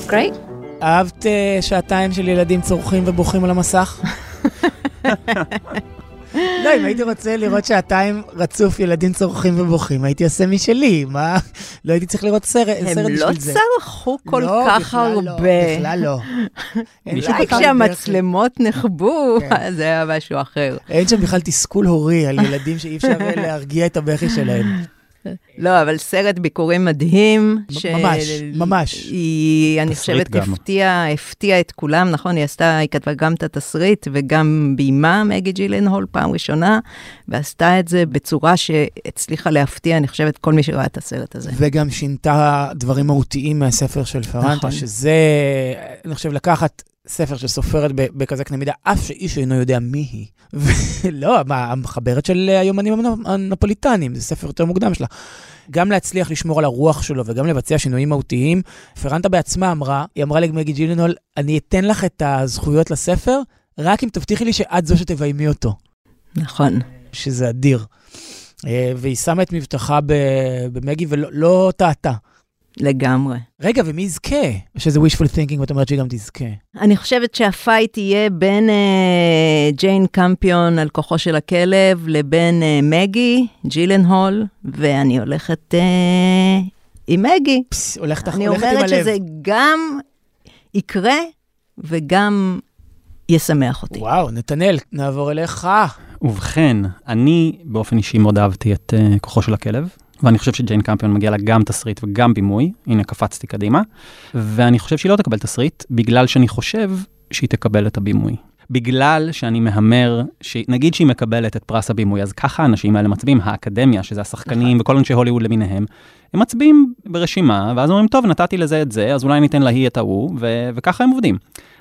Great. אהבת אה, שעתיים של ילדים צורכים ובוכים על המסך? לא, אם הייתי רוצה לראות שעתיים רצוף ילדים צורכים ובוכים, הייתי עושה משלי, מה? לא הייתי צריך לראות סרט, הם סרט לא בשביל זה. צרחו כל לא, כך בכלל לא, הרבה. בכלל לא. אין שם אולי בכלל כשהמצלמות נחבו, כן. זה היה משהו אחר. אין שם בכלל תסכול הורי על ילדים שאי אפשר להרגיע את הבכי שלהם. לא, אבל סרט ביקורים מדהים. ש- ממש, ממש. היא, אני חושבת. הפתיעה, הפתיעה את כולם, נכון? היא עשתה, היא כתבה גם את התסריט וגם ביימה מגי ג'ילנהול פעם ראשונה, ועשתה את זה בצורה שהצליחה להפתיע, אני חושבת, כל מי שראה את הסרט הזה. וגם שינתה דברים מהותיים מהספר של פרנטה, נכון. שזה, אני חושב, לקחת ספר של סופרת בכזה קנה מידה, אף שאיש אינו יודע מי היא. ולא, מה, המחברת של היומנים הנ- הנפוליטנים, זה ספר יותר מוקדם שלה. גם להצליח לשמור על הרוח שלו וגם לבצע שינויים מהותיים. פרנטה בעצמה אמרה, היא אמרה למגי ג'ילנול, אני אתן לך את הזכויות לספר, רק אם תבטיחי לי שאת זו שתביימי אותו. נכון. שזה אדיר. אה, והיא שמה את מבטחה במגי ולא לא טעתה. לגמרי. רגע, ומי יזכה? שזה wishful thinking, ואת אומרת שהיא גם תזכה. אני חושבת שהפייט יהיה בין אה, ג'יין קמפיון על כוחו של הכלב לבין אה, מגי, ג'ילנהול, ואני הולכת אה, עם מגי. פס, הולכת אני הולכת עם אומרת הלב. שזה גם יקרה וגם ישמח אותי. וואו, נתנאל, נעבור אליך. ובכן, אני באופן אישי מאוד אהבתי את uh, כוחו של הכלב, ואני חושב שג'יין קמפיון מגיע לה גם תסריט וגם בימוי, הנה קפצתי קדימה, ואני חושב שהיא לא תקבל תסריט, בגלל שאני חושב שהיא תקבל את הבימוי. בגלל שאני מהמר, נגיד שהיא מקבלת את פרס הבימוי, אז ככה האנשים האלה מצביעים, האקדמיה, שזה השחקנים וכל אנשי הוליווד למיניהם, הם מצביעים ברשימה, ואז אומרים, טוב, נתתי לזה את זה, אז אולי ניתן להיא את ההוא, ו- וככה הם עובדים.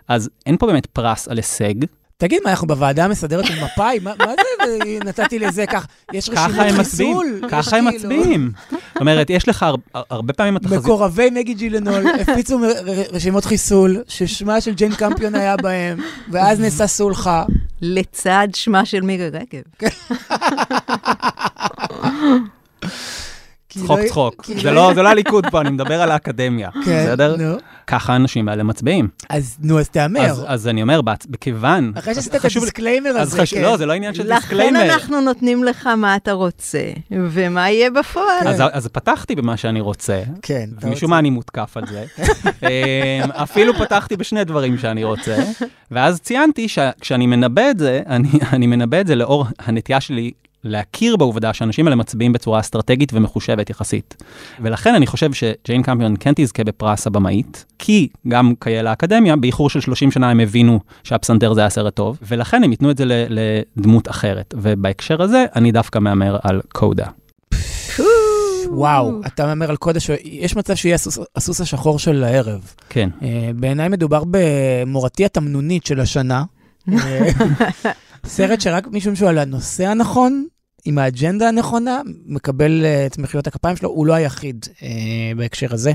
אז אין פה באמת פרס על הישג, תגיד, מה, אנחנו בוועדה המסדרת של מפא"י? מה מה זה, נתתי לזה כך? יש מצביעים, חיסול? ככה הם כאילו- מצביעים. זאת אומרת, יש לך הר- הרבה פעמים התחזית... מקורבי מגי ג'ילנול הפיצו רשימות חיסול, ששמה של ג'יין קמפיון היה בהם, ואז נעשה סולחה. לצד שמה של מירי רגב. צחוק לא- צחוק. זה לא זה לא הליכוד פה, אני מדבר על האקדמיה, כן, בסדר? ככה האנשים האלה מצביעים. אז נו, אז תהמר. אז אז אני אומר, מכיוון... אחרי שעשית אז את ה disclaimer הזה, כן. לא, זה לא עניין של לכן disclaimer. אנחנו נותנים לך מה אתה רוצה, ומה יהיה בפועל. אז, אז פתחתי במה שאני רוצה, כן. אתה ומשום רוצה. מה אני מותקף על זה. אמ, אפילו פתחתי בשני דברים שאני רוצה, ואז ציינתי שכשאני מנבא את זה, אני, אני מנבא את זה לאור הנטייה שלי להכיר בעובדה שאנשים האלה מצביעים בצורה אסטרטגית ומחושבת יחסית. ולכן אני חושב שג'יין קמפיון כן תזכה בפרס הבמאית, כי גם כיאה לאקדמיה, באיחור של 30 שנה הם הבינו שהפסנתר זה היה סרט טוב, ולכן הם ייתנו את זה ל- לדמות אחרת. ובהקשר הזה, אני דווקא מהמר על קודה. וואו, אתה מהמר על קודש, יש מצב שיהיה הסוס- הסוס השחור של הערב. כן. אה, בעיניי מדובר במורתי התמנונית של השנה. סרט שרק משום שהוא על הנושא הנכון, עם האג'נדה הנכונה, מקבל אה, את מחיאות הכפיים שלו, הוא לא היחיד אה, בהקשר הזה.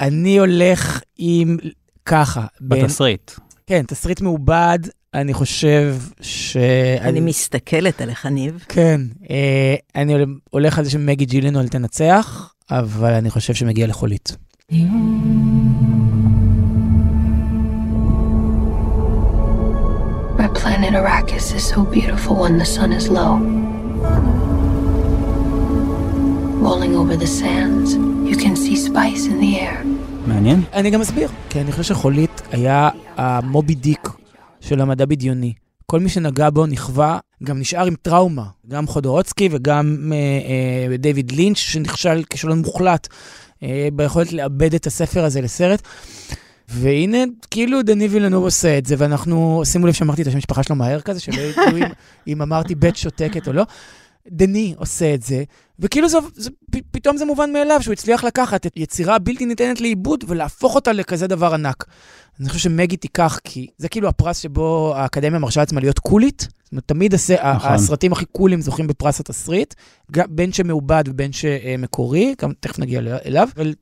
אני הולך עם ככה. בין- בתסריט. כן, תסריט מעובד, אני חושב ש... אני מסתכלת עליך, ניב. כן, אה, אני הולך על זה שמגי ג'ילנול תנצח, אבל אני חושב שמגיע לחולית. Planet Arrakis is so beautiful when the sun is low. Rolling over the sands, you can see spice in the air. מעניין. אני גם אסביר, כי אני חושב שחולית היה המובי דיק של המדע בדיוני. כל מי שנגע בו נכווה, גם נשאר עם טראומה. גם חודורוצקי וגם אה, אה, דיוויד לינץ', שנכשל כישלון מוחלט אה, ביכולת לאבד את הספר הזה לסרט. והנה, כאילו דני וילנוב עושה את זה, ואנחנו, שימו לב שאמרתי את השם משפחה שלו מהר כזה, שלא ידעו אם, אם אמרתי בית שותקת או לא. דני עושה את זה, וכאילו זה, זה, פתאום זה מובן מאליו שהוא הצליח לקחת את יצירה בלתי ניתנת לעיבוד ולהפוך אותה לכזה דבר ענק. אני חושב שמגי תיקח, כי זה כאילו הפרס שבו האקדמיה מרשה לעצמה להיות קולית. זאת אומרת, תמיד הסי, נכון. הסרטים הכי קולים זוכים בפרס התסריט, בין שמעובד ובין שמקורי, גם תכף נגיע אליו, אבל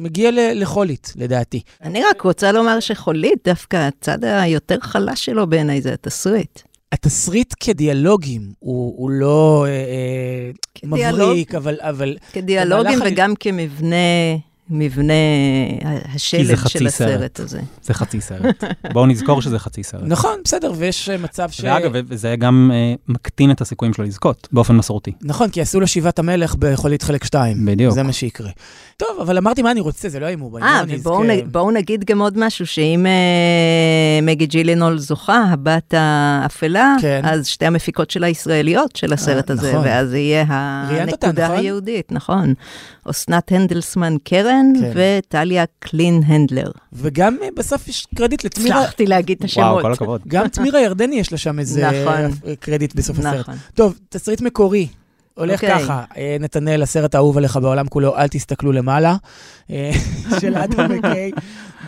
מגיע ל- לחולית, לדעתי. אני רק רוצה לומר שחולית, דווקא הצד היותר חלש שלו בעיניי זה התסריט. התסריט כדיאלוגים הוא, הוא לא אה, אה, כדיאלוג- מבריק, אבל... אבל כדיאלוגים במהלך וגם כמבנה, מבנה השלד של סרט. הסרט הזה. זה חצי סרט. בואו נזכור שזה חצי סרט. נכון, בסדר, ויש אה, מצב ש... ואגב, זה גם אה, מקטין את הסיכויים שלו לזכות, באופן מסורתי. נכון, כי עשו לו שיבת המלך ביכולת חלק שתיים. בדיוק. זה מה שיקרה. טוב, אבל אמרתי מה אני רוצה, זה לא הימור. אה, ובואו בואו נגיד גם עוד משהו, שאם אה, מגי ג'ילינול זוכה, הבת האפלה, כן. אז שתי המפיקות שלה ישראליות של הסרט אה, הזה, נכון. ואז יהיה הנקודה נכון? היהודית, נכון. אסנת הנדלסמן קרן כן. וטליה קלין הנדלר. וגם אה, בסוף יש קרדיט לתמירה. הצלחתי להגיד את השמות. וואו, כל הכבוד. גם תמירה ירדני יש לה שם איזה נכון. אה, קרדיט בסוף הסרט. נכון. טוב, תסריט מקורי. הולך אוקיי. ככה, אה, נתנאל, הסרט האהוב עליך בעולם כולו, אל תסתכלו למעלה, אה, של אדם מקיי.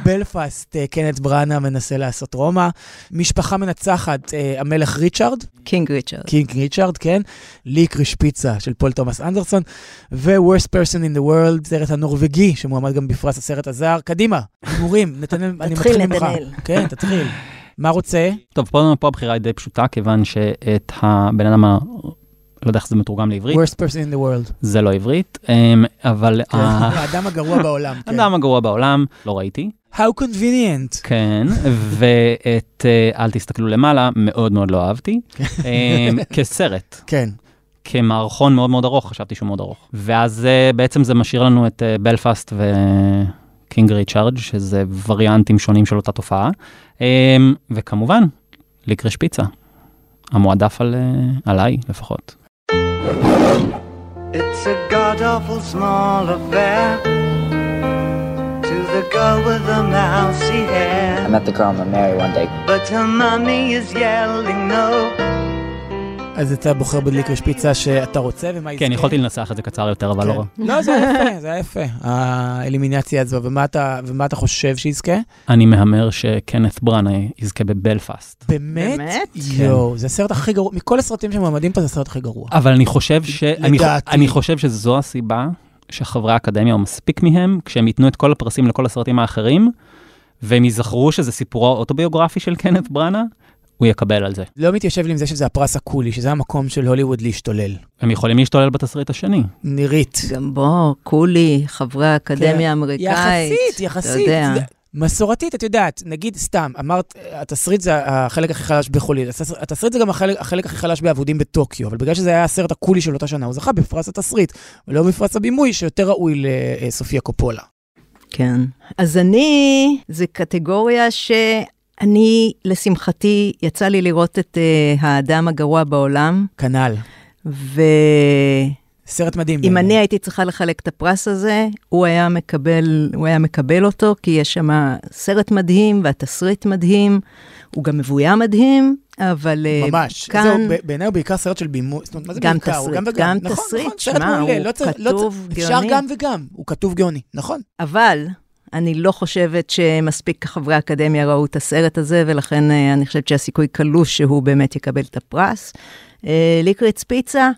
בלפאסט, אה, קנט בראנה מנסה לעשות רומא. משפחה מנצחת, המלך ריצ'ארד, King Richard. King Richard, כן. Licorice Pizza של פול תומאס אנדרסון, ו-Worst Person in the World, סרט הנורבגי, שמועמד גם בפרס הסרט הזר. קדימה, הימורים, נתנאל, אני תתחיל, מתחיל ממך. נתנאל. כן, תתחיל. מה רוצה? טוב, פה, פה הבחירה היא די פשוטה, כיוון שאת הבן אדם, ה... לא יודע איך זה מתורגם לעברית, Worst Person in the World. זה לא עברית, אמ, אבל ה- האדם הגרוע בעולם, כן. האדם הגרוע בעולם, לא ראיתי, How convenient. כן, ואת אה, אל תסתכלו למעלה, מאוד מאוד לא אהבתי, אמ, כסרט. כן. כמערכון מאוד מאוד ארוך, חשבתי שהוא מאוד ארוך. ואז אה, בעצם זה משאיר לנו את בלפאסט ו King Richard, שזה וריאנטים שונים של אותה תופעה. Um, וכמובן, ליקרש פיצה, המועדף על, uh, עליי לפחות. It's a god awful small affair to the girl with the mousy hair. I met the girl I'm gonna marry one day. But her mommy is yelling no. אז אתה בוחר בליקריש פיצה שאתה רוצה, ומה יזכה? כן, יכולתי לנסח את זה קצר יותר, אבל לא. כן. לא, זה היה יפה, זה היה יפה, האלימינציה הזו, ומה אתה, ומה אתה חושב שיזכה? אני מהמר שקנת בראנה יזכה בבלפאסט. באמת? באמת? יואו, זה הסרט הכי גרוע, מכל הסרטים שמועמדים פה זה הסרט הכי גרוע. אבל אני חושב ש... לדעתי. אני חושב שזו הסיבה שחברי האקדמיה, או מספיק מהם, כשהם ייתנו את כל הפרסים לכל הסרטים האחרים, והם ייזכרו שזה סיפורו האוטוביוגרפי של קנת בראנה, הוא יקבל על זה. לא מתיישב לי עם זה שזה הפרס הקולי, שזה המקום של הוליווד להשתולל. הם יכולים להשתולל בתסריט השני. נירית. גם בוא, קולי, חברי האקדמיה כן. האמריקאית. יחסית, אתה יחסית. יודע. זה- מסורתית, את יודעת, נגיד סתם, אמרת, התסריט זה החלק הכי חלש בחולי, התס- התסריט זה גם החלק, החלק הכי חלש באבודים בטוקיו, אבל בגלל שזה היה הסרט הקולי של אותה שנה, הוא זכה בפרס התסריט, ולא בפרס הבימוי, שיותר ראוי לסופיה קופולה. כן. אז אני, זו קטגוריה שאני, לשמחתי, יצא לי לראות את uh, האדם הגרוע בעולם, כנ"ל. ואם סרט מדהים. בעיניי. אני הייתי צריכה לחלק את הפרס הזה, הוא היה מקבל, הוא היה מקבל אותו, כי יש שם סרט מדהים והתסריט מדהים, הוא גם מבוים מדהים, אבל אה, ממש. כאן... זהו, בעיניי הוא בעיקר סרט של בימוי, זאת אומרת, מה זה גם בעיקר? הוא תסריט, גם וגם. גם נכון, תסריט, נכון, סרט שמע, מעולה, הוא לא צריך, לא כתוב צריך, אפשר גאוני. גם וגם, הוא כתוב גאוני, נכון. אבל אני לא חושבת שמספיק חברי האקדמיה ראו את הסרט הזה, ולכן אה, אני חושבת שהסיכוי קלוש שהוא באמת יקבל את הפרס. אה, ליקריץ פיצה,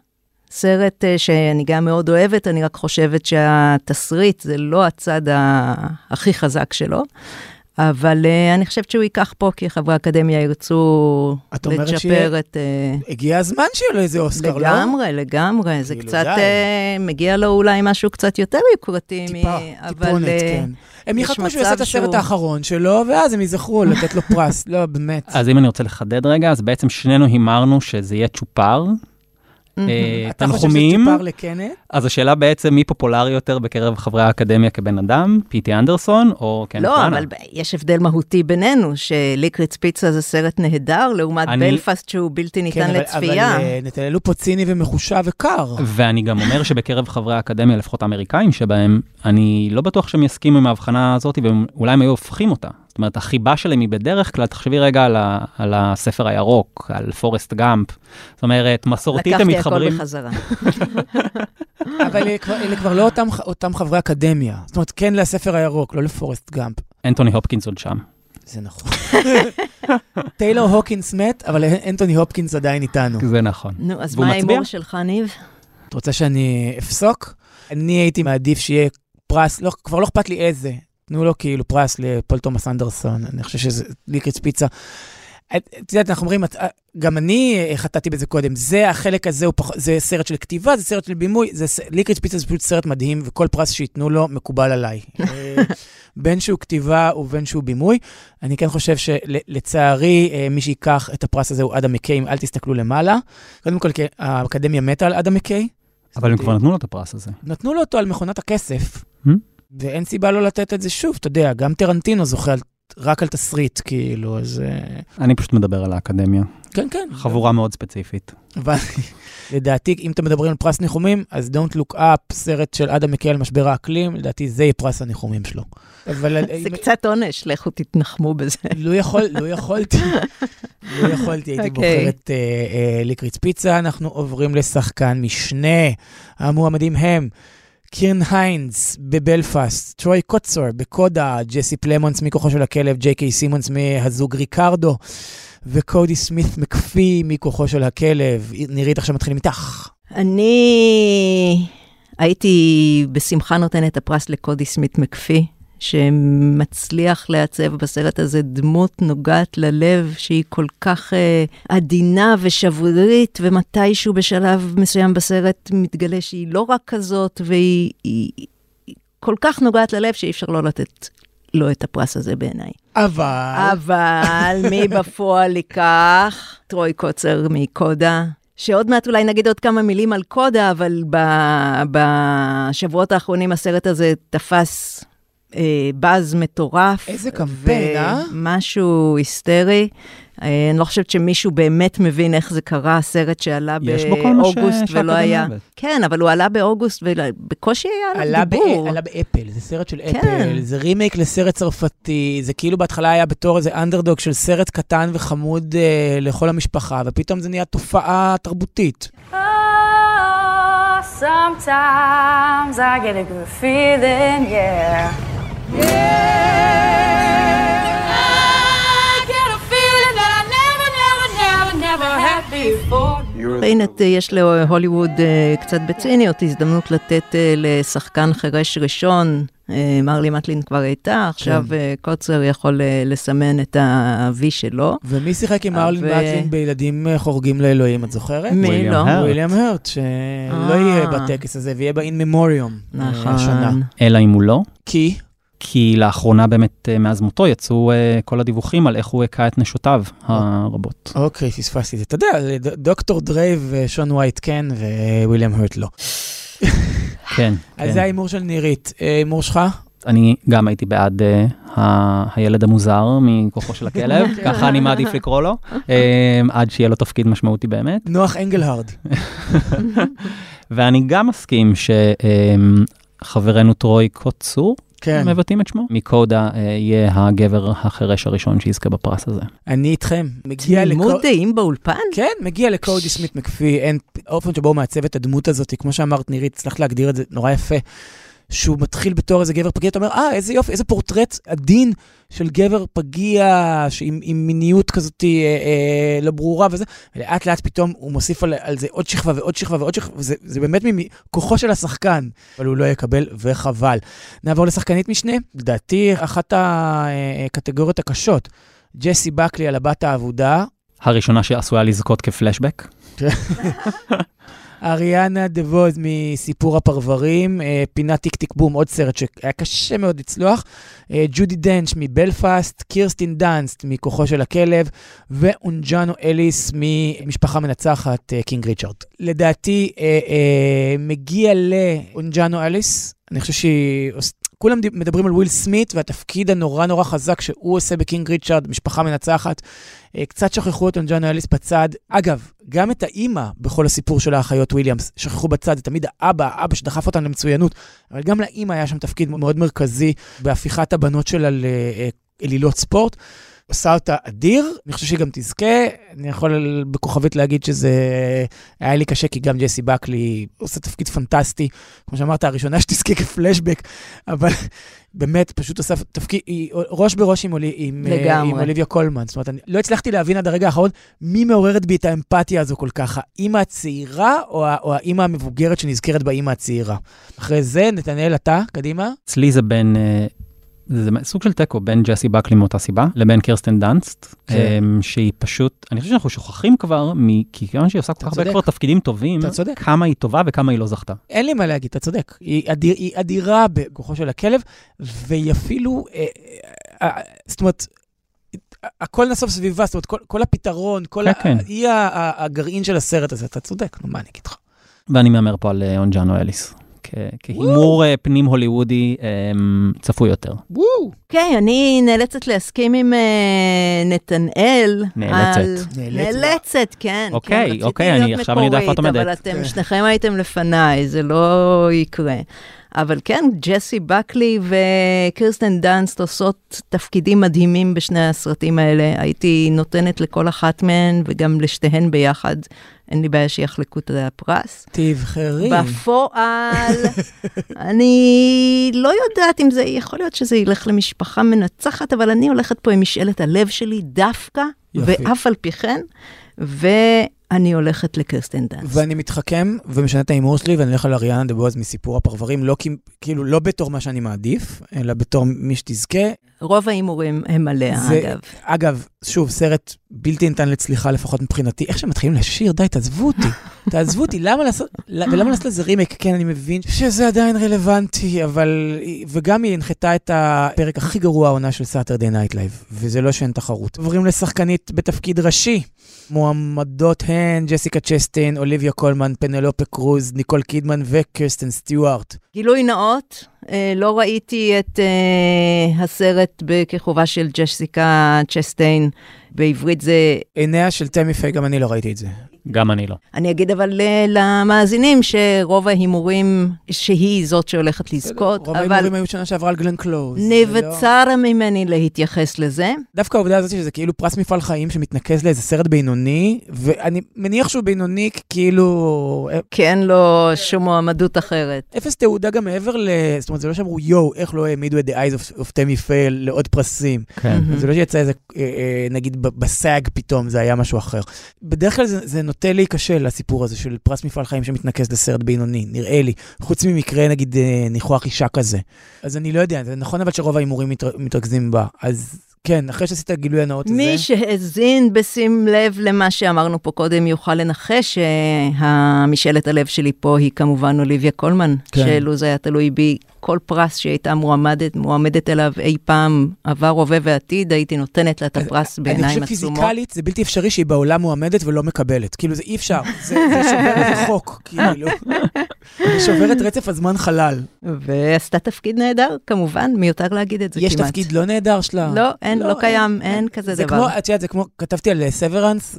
סרט אה, שאני גם מאוד אוהבת, אני רק חושבת שהתסריט זה לא הצד הכי חזק שלו. אבל uh, אני חושבת שהוא ייקח פה, כי חברי האקדמיה ירצו לצ'פר שיהיה- את... Uh, הגיע הזמן שיהיה לו איזה אוסקר, לא? לגמרי, לגמרי. זה כאילו, קצת, uh, מגיע לו אולי משהו קצת יותר יוקרתי. טיפה, מ- אבל, טיפונת, אה, כן. הם יש יחכו שהוא יעשה את הסרט האחרון שלו, ואז הם יזכרו לתת לו פרס. לא, באמת. אז אם אני רוצה לחדד רגע, אז בעצם שנינו הימרנו שזה יהיה צ'ופר. מהמם. אה, אתה חושב שזה תנחומים. לקנט? אז השאלה בעצם מי פופולרי יותר בקרב חברי האקדמיה כבן אדם, פיטי אנדרסון או קן לא, פרנה? אבל יש הבדל מהותי בינינו, שליקריץ פיצה זה סרט נהדר, לעומת אני- בלפאסט שהוא בלתי ניתן כן, אבל- לצפייה. אבל אה, נתנאלו פה ציני ומחושב וקר. ואני גם אומר שבקרב חברי האקדמיה, לפחות האמריקאים שבהם, אני לא בטוח שהם יסכימו עם ההבחנה הזאת, ואולי הם היו הופכים אותה. זאת אומרת, החיבה שלהם היא בדרך כלל, תחשבי רגע על, ה, על הספר הירוק, על פורסט גאמפ. זאת אומרת, מסורתית הם לקחתי הכל מתחברים... בחזרה. אבל אלה כבר- אלה כבר לא אותם- אותם חברי אקדמיה. זאת אומרת, כן לספר הירוק, לא לפורסט גאמפ. אנטוני הופקינס עוד שם. זה נכון. טיילור הוקינס מת, אבל אנטוני הופקינס עדיין איתנו. זה נכון. נו, אז מה? ההימור שלך, ניב? את רוצה שאני אפסוק? אני הייתי מעדיף שיהיה פרס, לא, כבר לא אכפת לי איזה. תנו לו כאילו פרס לפול תומאס אנדרסון, אני חושב שזה ליקריץ פיצה. את יודעת, אנחנו אומרים, את- גם אני אה, חטאתי בזה קודם, זה החלק הזה, פח, זה סרט של כתיבה, זה סרט של בימוי, זה, ליקריץ פיצה זה פשוט סרט מדהים, וכל פרס שייתנו לו מקובל עליי. אה, בין שהוא כתיבה ובין שהוא בימוי. אני כן חושב שלצערי, מי שייקח את הפרס הזה הוא אדם מקיי, אם אל תסתכלו למעלה. קודם כל, כי האקדמיה מתה על אדם מקיי. אבל הם כבר נתנו לו את הפרס הזה. נתנו לו אותו על מכונת הכסף, Hmm? ואין סיבה לא לתת את זה שוב, אתה יודע, גם טרנטינו זוכה על, רק על תסריט, כאילו, אז... אה, אני פשוט מדבר על האקדמיה. כן, כן. חבורה מאוד ספציפית. אבל לדעתי, אם אתם מדברים על פרס ניחומים, אז Don't Look Up, סרט של אדם מקיי על משבר האקלים, לדעתי זה יהיה פרס הניחומים שלו. אבל זה אם- קצת עונש, לכו תתנחמו בזה. לא יכול, לא יכולתי, לא יכולתי, הייתי אוקיי. בוחר את אה, אה, ליקריץ פיצה. אנחנו עוברים לשחקן משנה. המועמדים הם קירן היינס בבלפאסט, טרוי קוטסור בקודה, ג'סי פלמונס מכוחו של הכלב, ג'יי קיי סימונס מהזוג ריקרדו, וקודי סמית מקפיא מכוחו של הכלב. נירית, עכשיו מתחילים איתך. אני הייתי בשמחה נותנת הפרס לקודי סמית מקפיא, שמצליח לעצב בסרט הזה דמות נוגעת ללב, שהיא כל כך אה, עדינה ושברירית, ומתישהו בשלב מסוים בסרט מתגלה שהיא לא רק כזאת, והיא היא, היא כל כך נוגעת ללב שאי אפשר לא לתת לו את הפרס הזה בעיניי. אבל... אבל מי בפועל ייקח? טרוי קוצר מקודה. שעוד מעט אולי נגיד עוד כמה מילים על קודה, אבל ב- בשבועות האחרונים הסרט הזה תפס אה, באז מטורף. איזה קמפיין, אה? ומשהו היסטרי. אה, אני לא חושבת שמישהו באמת מבין איך זה קרה, הסרט שעלה מה ש- באוגוסט ולא היה... אוהבת. כן, אבל הוא עלה באוגוסט ובקושי היה עלה, עליו ב- דיבור. עלה באפל, זה סרט של כן. אפל, זה רימייק לסרט צרפתי, זה כאילו בהתחלה היה בתור איזה אנדרדוג של סרט קטן וחמוד אה, לכל המשפחה, ופתאום זה נהיה תופעה תרבותית. Oh, sometimes I get a good feeling, yeah. I get a feeling that I never, never, never, never had before. הנה, ת- יש להוליווד אה, קצת בציניות הזדמנות לתת אה, לשחקן חירש ראשון אה, מרלי מטלין כבר הייתה, עכשיו אה, קוטסור יכול אה, לסמן את ה-V שלו. ומי שיחק עם מרלי ו- מטלין בילדים אה, חורגים לאלוהים, את זוכרת? מי לא? וויליאם הרט, שלא אה. יהיה בטקס הזה, ויהיה ב-in memoriam אה, השנה. נכון. אלא אם הוא לא. כי? כי לאחרונה באמת אה, מאז מותו יצאו אה, כל הדיווחים על איך הוא הכה את נשותיו הרבות. אוקיי, פספסתי את זה. אתה יודע, דוקטור דרה ושון וייט כן, וויליאם הרט לא. כן, אז כן. זה ההימור של נירית. אה, הימור שלך? אני גם הייתי בעד אה, ה- הילד המוזר מכוחו של הכלב, ככה אני מעדיף לקרוא לו, אה, עד שיהיה לו תפקיד משמעותי באמת. נוח אנגלהרד. ואני גם מסכים שחברנו טרוי קוצור, כן. מבטאים את שמו, מקודה אה, יהיה הגבר החירש הראשון שיזכה בפרס הזה. אני איתכם. מגיע תמימות לקו... דעים באולפן? כן, מגיע לקודי סמית מקפיא, אין האופן שבו הוא מעצב את הדמות הזאת, כמו שאמרת נירית, הצלחת להגדיר את זה נורא יפה. שהוא מתחיל בתור איזה גבר פגיע, אתה אומר, אה, איזה יופי, איזה פורטרט עדין של גבר פגיע, שעם, עם מיניות כזאת אה, אה, לא ברורה וזה, ולאט לאט פתאום הוא מוסיף על, על זה עוד שכבה ועוד שכבה ועוד שכבה, וזה זה באמת מכוחו של השחקן, אבל הוא לא יקבל, וחבל. נעבור לשחקנית משנה, לדעתי אחת הקטגוריות הקשות, ג'סי בקלי על הבת האבודה, הראשונה שעשויה לזכות כפלשבק. אריאנה דבוז מסיפור הפרברים, אה, פינת Tick, Tick... Boom, עוד סרט שהיה קשה מאוד לצלוח, אה, ג'ודי דנץ' מבלפאסט, קירסטין דאנסט מכוחו של הכלב, ואונג'אנו אליס ממשפחה מנצחת, אה, קינג ריצ'רד. לדעתי, מגיע לאונג'אנו אליס, אני חושב שהיא... כולם מדברים על וויל סמית והתפקיד הנורא נורא חזק שהוא עושה בקינג ריצ'רד, משפחה מנצחת. אה, קצת שכחו את אונג'אנו אליס בצד. אגב, גם את האימא בכל הסיפור של האחיות וויליאמס, שכחו בצד, זה תמיד האבא, האבא שדחף אותם למצוינות, אבל גם לאימא היה שם תפקיד מאוד מרכזי בהפיכת הבנות שלה לאלילות ספורט. עושה אותה אדיר, אני חושב שהיא גם תזכה, אני יכול בכוכבית להגיד שזה היה לי קשה, כי גם ג'סי בקלי עושה תפקיד פנטסטי, כמו שאמרת, הראשונה שתזכה כפלשבק, אבל באמת פשוט עושה תפקיד, היא ראש בראש עם, אולי, עם, אה, לגמרי. עם אוליביה קולמן. זאת אומרת, אני לא הצלחתי להבין עד הרגע האחרון מי מעוררת בי את האמפתיה הזו כל כך, האימא הצעירה או, או האימא המבוגרת שנזכרת באימא הצעירה. אחרי זה, נתנאל, אתה, קדימה. אצלי זה בין, אה, זה סוג של תיקו, בין ג'סי בקלי מאותה סיבה, לבין קירסטן דאנסט, כן. אמ, שהיא פשוט, אני חושב שאנחנו שוכחים כבר, כי כיוון שהיא עושה כל כך הרבה. כבר תפקידים טובים. כמה היא טובה וכמה היא לא זכתה. אין לי מה להגיד, אתה צודק. היא, אדיר, היא אדירה בכוחו של הכלב, והיא אפילו, אה, אה, אה, זאת אומרת, הכל נסוב סביבה, זאת אומרת, כל, כל הפתרון, כל כן, ה- כן. היא ה- ה- הגרעין של הסרט הזה, אתה צודק, נו, מה אני אגיד לך? ואני מהמר פה על אה, אונג'אנו אליס. כהימור אה, פנים הוליוודי אמ, צפוי יותר. וואו. אוקיי, אני נאלצת להסכים עם אה, נתנאל. נאלצת. נאלצת. כן. אוקיי, כן, אוקיי, אני- להיות עכשיו אני יודע איפה את עומדת. אבל אתם כן. שניכם הייתם לפניי, זה לא יקרה. אבל כן, ג'סי בקלי וקירסטן דאנסט עושות תפקידים מדהימים בשני הסרטים האלה. הייתי נותנת לכל אחת מהן, וגם לשתיהן ביחד. אין לי בעיה שיחלקו את הפרס. תבחרי. בפועל, אני לא יודעת אם זה, יכול להיות שזה ילך למשפחה מנצחת, אבל אני הולכת פה עם משאלת הלב שלי דווקא, יופי. ואף על פי כן, ואני הולכת לקרסטן דאנס. ואני מתחכם ומשנה את ההימור שלי, ואני הולך על אריאנה דבוז מסיפור הפרברים, לא כאילו, לא בתור מה שאני מעדיף, אלא בתור מי שתזכה. רוב ההימורים הם עליה, זה- אגב. אגב, שוב, סרט בלתי ניתן לצליחה, לפחות מבחינתי. איך שמתחילים לשיר, די, תעזבו אותי. תעזבו אותי, למה לעשות, ולמה לעשות לזה רימייק? כן, אני מבין שזה עדיין רלוונטי, אבל... וגם היא הנחתה את הפרק הכי גרוע העונה של סאטרדי נייט לייב, וזה לא שאין תחרות. עוברים לשחקנית בתפקיד ראשי. מועמדות הן ג'סיקה צ'סטין, אוליביה קולמן, פנלופה קרוז, ניקול קידמן וקירסטן סטיוארט. גילוי נאות, אה, לא ראיתי את אה, הסרט בכיכובה של ג'סיקה צ'סטיין, בעברית זה עיניה של תמי פיי, גם אני לא ראיתי את זה. גם אני לא. אני אגיד אבל אה, למאזינים שרוב ההימורים שהיא זאת שהולכת לזכות, רוב אבל ההימורים היו שנה שעברה על גלן קלוז. לא- נבצר ממני להתייחס לזה. דווקא העובדה הזאת שזה כאילו פרס מפעל חיים שמתנקז לאיזה סרט בינוני, ואני מניח שהוא בינוני כאילו... כי אין לו שום מועמדות אחרת. אפס תעודה גם מעבר ל... זאת אומרת, זה לא שאמרו, יואו, איך לא העמידו את The Eyes of, of Tammy Fail לעוד פרסים. כן. זה לא שיצא איזה, אה, אה, נגיד בסאג פתאום, זה היה משהו אחר. בדרך כלל זה, זה נוטה להיכשל, הסיפור הזה של פרס מפעל חיים שמתנקז לסרט בינוני, נראה לי. חוץ ממקרה, נגיד, אה, ניחוח אישה כזה. אז אני לא יודע, זה נכון אבל שרוב ההימורים מתר, מתרכזים בה. אז כן, אחרי שעשית את הגילוי הנאות הזה... מי שהאזין בשים לב למה שאמרנו פה קודם יוכל לנחש שהמשאלת הלב שלי פה היא כמובן אוליביה קולמן, כן. שאלו זה היה תלוי בי, כל פרס שהייתה מועמדת, מועמדת אליו אי פעם, עבר, הווה ועתיד, הייתי נותנת לה את הפרס אני בעיניים חושב עצומות. פיזיקלית זה בלתי אפשרי שהיא בעולם מועמדת ולא מקבלת. כאילו זה אי אפשר, זה, זה שובר איזה חוק, כאילו. זה שובר את רצף הזמן חלל. ועשתה תפקיד נהדר, כמובן, מיותר להגיד את זה יש כמעט. תפקיד לא נהדר שלה? לא, אין, לא קיים, אין כזה זה דבר. כמו, את יודעת, זה כמו, כתבתי על סוורנס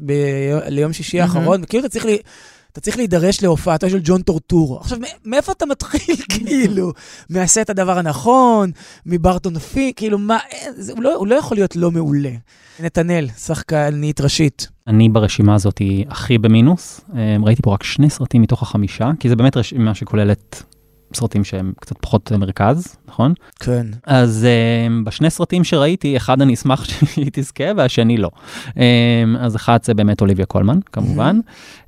ליום שישי האחרון, וכאילו אתה צריך לי... אתה צריך להידרש להופעתו של ג'ון טורטורו. עכשיו, מאיפה אתה מתחיל, כאילו? מעשה את הדבר הנכון, מברטון פי, כאילו, מה, אין, זה, הוא, לא, הוא לא יכול להיות לא מעולה. נתנאל, שחקנית ראשית. אני ברשימה הזאת הכי במינוס. אה, ראיתי פה רק שני סרטים מתוך החמישה, כי זה באמת רשימה שכוללת סרטים שהם קצת פחות מרכז, נכון? כן. אז um, בשני סרטים שראיתי, אחד אני אשמח שהיא תזכה והשני לא. אממ, אז אחד זה באמת אוליביה קולמן, כמובן,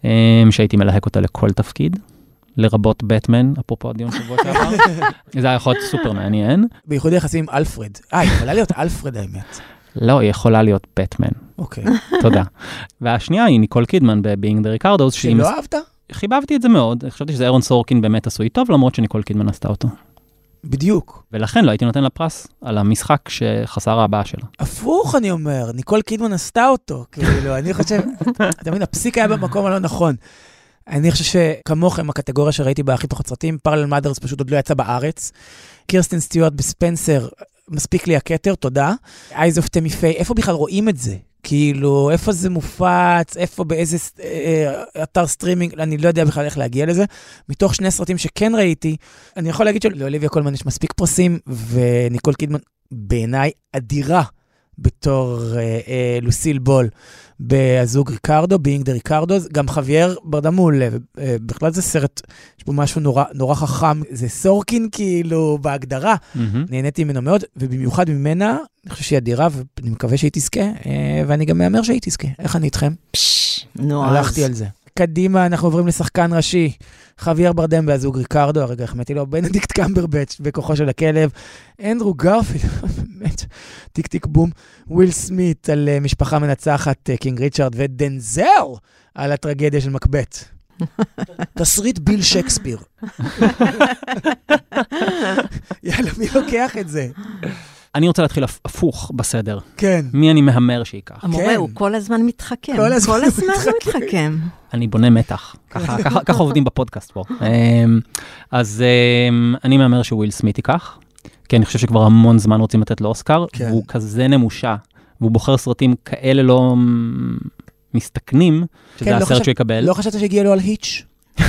אממ, שהייתי מלהק אותה לכל תפקיד. לרבות בטמן, אפרופו הדיון שבוע שעבר. זה היה יכול להיות סופר מעניין. בייחוד יחסים עם אלפרד. אה, יכולה להיות אלפרד האמת. לא, היא יכולה להיות בטמן, אוקיי. תודה. והשנייה היא ניקול קידמן ב-Being the Ricardos, שהיא שלא אהבת? חיבבתי את זה מאוד, חשבתי שזה אירון סורקין באמת עשוי טוב, למרות שניקול קידמן עשתה אותו. בדיוק. ולכן לא הייתי נותן לה פרס על המשחק שחסר ההבעה שלה. הפוך, אני אומר, ניקול קידמן עשתה אותו. כאילו, אני חושב, אתה מבין, הפסיק היה במקום הלא נכון. אני חושב שכמוכם, הקטגוריה שראיתי בה הכי פחות סרטים, Parallel Mothers פשוט עוד לא יצא בארץ. קירסטין סטיוארט בספנסר, מספיק לי הכתר, תודה. Eyes of תמי פיי, איפה בכלל רואים את זה? כאילו, איפה זה מופץ, איפה, באיזה אה, אה, אתר סטרימינג, אני לא יודע בכלל איך להגיע לזה. מתוך שני סרטים שכן ראיתי, אני יכול להגיד שלאוליביה קולמן יש מספיק פרסים, וניקול קידמן בעיניי אדירה בתור אה, אה, לוסיל בול בזוג ריקרדו, Being the Ricardo, גם חוויאר ברדם מעולה, אה, בכלל זה סרט, יש בו משהו נורא, נורא חכם, זה סורקין כאילו בהגדרה, מהמם. נהניתי ממנו מאוד, ובמיוחד ממנה, אני חושב שהיא אדירה, ואני מקווה שהיא תזכה, אה, ואני גם מהמר שהיא תזכה. איך אני איתכם? פשש, נו, אז. הלכתי על זה. קדימה, אנחנו עוברים לשחקן ראשי, חוויאר ברדם והזוג ריקרדו, הרגע החמאתי לו, בנדיקט קמברבץ' בכוחו של הכלב, אנדרו גרפילד, באמת, Tick, Tick... Boom, וויל סמית על אה, משפחה מנצחת, אה, קינג ריצ'רד, ודנזל על הטרגדיה של מקבת. תסריט ביל שייקספיר. יאללה, מי לוקח את זה? אני רוצה להתחיל הפ- הפוך בסדר. כן. מי אני מהמר שייקח? המורה, כן. הוא כל הזמן מתחכם. כל הזמן כל הוא הזמן הוא מתחכם. אני בונה מתח. ככה- ככה ככה עובדים בפודקאסט פה. אמ, אז אמ, אני מהמר שוויל סמית ייקח, כי אני חושב שכבר המון זמן רוצים לתת לו אוסקר, כן. והוא כזה נמושה, והוא בוחר סרטים כאלה לא אמ, מסתכנים, שזה כן, לא הסרט חשב- שהוא יקבל. לא חשבת שהגיע לו על היץ'?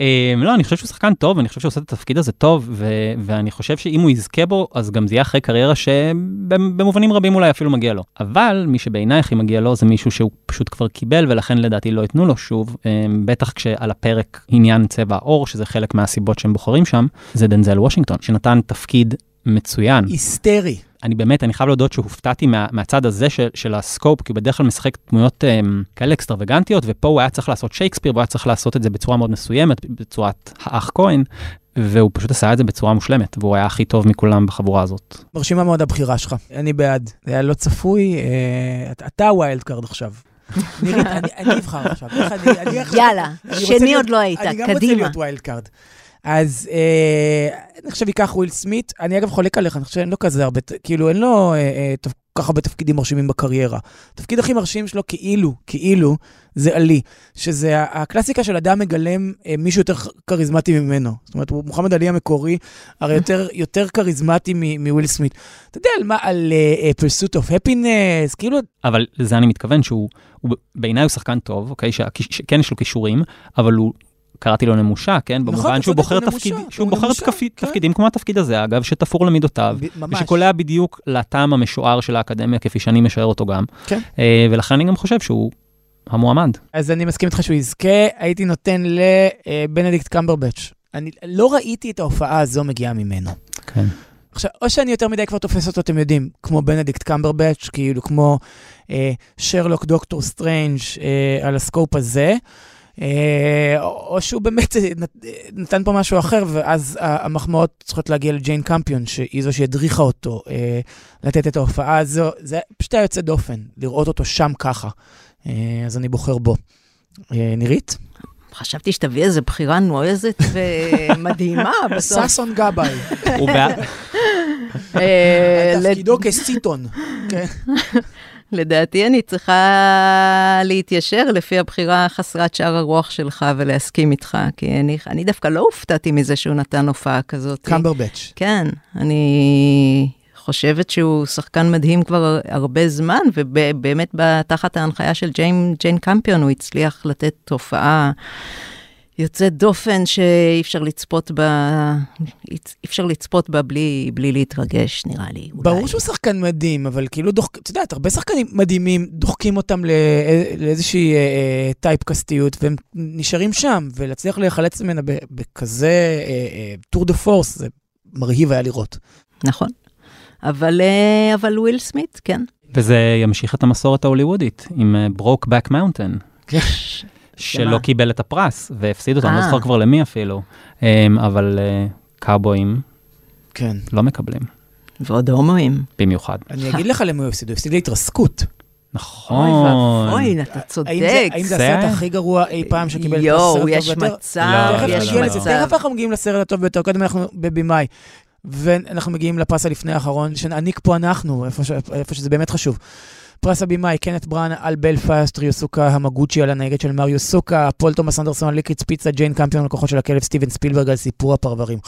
אמ, לא, אני חושב שהוא שחקן טוב, אני חושב שהוא עושה את התפקיד הזה טוב, ו- ואני חושב שאם הוא יזכה בו, אז גם זה יהיה אחרי קריירה שבמובנים רבים אולי אפילו מגיע לו. אבל מי שבעיניי הכי מגיע לו זה מישהו שהוא פשוט כבר קיבל, ולכן לדעתי לא ייתנו לו שוב, אמ, בטח כשעל הפרק עניין צבע העור, שזה חלק מהסיבות שהם בוחרים שם, זה דנזל וושינגטון, שנתן תפקיד מצוין. היסטרי. אני באמת, אני חייב להודות שהופתעתי מה, מהצד הזה של, של הסקופ, כי הוא בדרך כלל משחק דמויות אממ, כאלה אקסטרווגנטיות, ופה הוא היה צריך לעשות שייקספיר, והוא היה צריך לעשות את זה בצורה מאוד מסוימת, בצורת האח כהן, והוא פשוט עשה את זה בצורה מושלמת, והוא היה הכי טוב מכולם בחבורה הזאת. מרשימה מאוד הבחירה שלך, אני בעד. זה היה לא צפוי, אה, אתה- אתה ה wild card עכשיו. נירית, אני אני אבחר עכשיו. איך אני- אני עכשיו- יאללה, שני להיות- עוד לא היית, אני גם רוצה קדימה. להיות wild card. אז אה, אני חושב ייקח וויל סמית, אני אגב חולק עליך, אני חושב שאין לו כזה הרבה, כאילו אין לו אה, אה, כל כך הרבה תפקידים מרשימים בקריירה. התפקיד הכי מרשים שלו כאילו, כאילו, זה עלי, שזה הקלאסיקה של אדם מגלם אה, מישהו יותר כריזמטי ממנו. זאת אומרת, מוחמד עלי המקורי, הרי יותר, יותר כריזמטי מוויל סמית. אתה יודע על מה? על pursuit of happiness, כאילו, אבל לזה אני מתכוון שהוא, הוא, בעיניי הוא שחקן טוב, אוקיי, שכן יש לו כישורים, אבל הוא... קראתי לו נמושה, כן? נכון, במובן שהוא בוחר תפקיד, שהוא הוא בוחר נמושה, תפקיד, כן. תפקידים כמו התפקיד הזה, אגב, שתפור למידותיו, ב-. ושקולע בדיוק לטעם המשוער של האקדמיה, כפי שאני משער אותו גם. כן. אה, ולכן אני גם חושב שהוא המועמד. אז אני מסכים איתך שהוא יזכה, הייתי נותן לבנדיקט קמברבץ'. אני לא ראיתי את ההופעה הזו מגיעה ממנו. כן. עכשיו, או שאני יותר מדי כבר תופס אותו, אתם יודעים, כמו בנדיקט קמברבץ', כאילו כמו אה, שרלוק דוקטור סטרנג' אה, על הסקופ הזה, אה, או או שהוא באמת אה, אה, נתן פה משהו אחר, ואז המחמאות צריכות להגיע לג'יין קמפיון, שהיא זו שהדריכה אותו אה, לתת את ההופעה הזו. זה פשוט היה יוצא דופן, לראות אותו שם ככה. אה, אז אני בוחר בו. אה, נירית? חשבתי שתביא איזו בחירה נועזת ומדהימה בסוף. ששון גבאי, הוא בעד... אה, תפקידו כסיטון. לדעתי אני צריכה להתיישר לפי הבחירה חסרת שאר הרוח שלך ולהסכים איתך, כי אני, אני דווקא לא הופתעתי מזה שהוא נתן הופעה כזאת. קמברבץ'. כן, אני חושבת שהוא שחקן מדהים כבר הרבה זמן, ובאמת תחת ההנחיה של ג'יין, ג'יין קמפיון הוא הצליח לתת תופעה יוצאת דופן שאי אפשר לצפות בה, אי אפשר לצפות בה בלי, בלי להתרגש, נראה לי. אולי. ברור שהוא שחקן מדהים, אבל כאילו, דוח, את יודעת, הרבה שחקנים מדהימים דוחקים אותם לא, לאיזושהי אה, אה, typecast יות, והם נשארים שם, ולהצליח להיחלץ ממנה בכזה אה, אה, tour de force, זה מרהיב היה לראות. נכון. אבל, אה, אבל וויל סמית, כן. וזה ימשיך את המסורת ההוליוודית עם Brokeback Mountain. שלא קיבל את הפרס והפסיד אותו, אני לא אה. זוכר כבר למי אפילו, אמ, אבל אה, קאובויים כן. לא מקבלים, ועוד הומואים. במיוחד. אני אגיד לך למי הוא הפסיד, הוא הפסיד להתרסקות. נכון. אוי ואבוי, אתה צודק. האם זה- הסרט הכי גרוע אי פעם שקיבל את הסרט יואו, הטוב יש ביותר? מצב, לא, יש לא, לזה, לא. תכף אנחנו מגיעים לסרט הטוב ביותר, קודם אנחנו בבימאי. ואנחנו מגיעים לפרס הלפני האחרון, שנעניק פה אנחנו. איפה שזה באמת חשוב. פרס הבימאי, קנת בראנה על בלפאסט, ריוסוקה המגוצ'י על הנהגת של מר יוסוקה, פול תומאס אנדרסון על Licorice Pizza, ג'יין קמפיון על כוחות של הכלב, סטיבן ספילברג על סיפור הפרברים.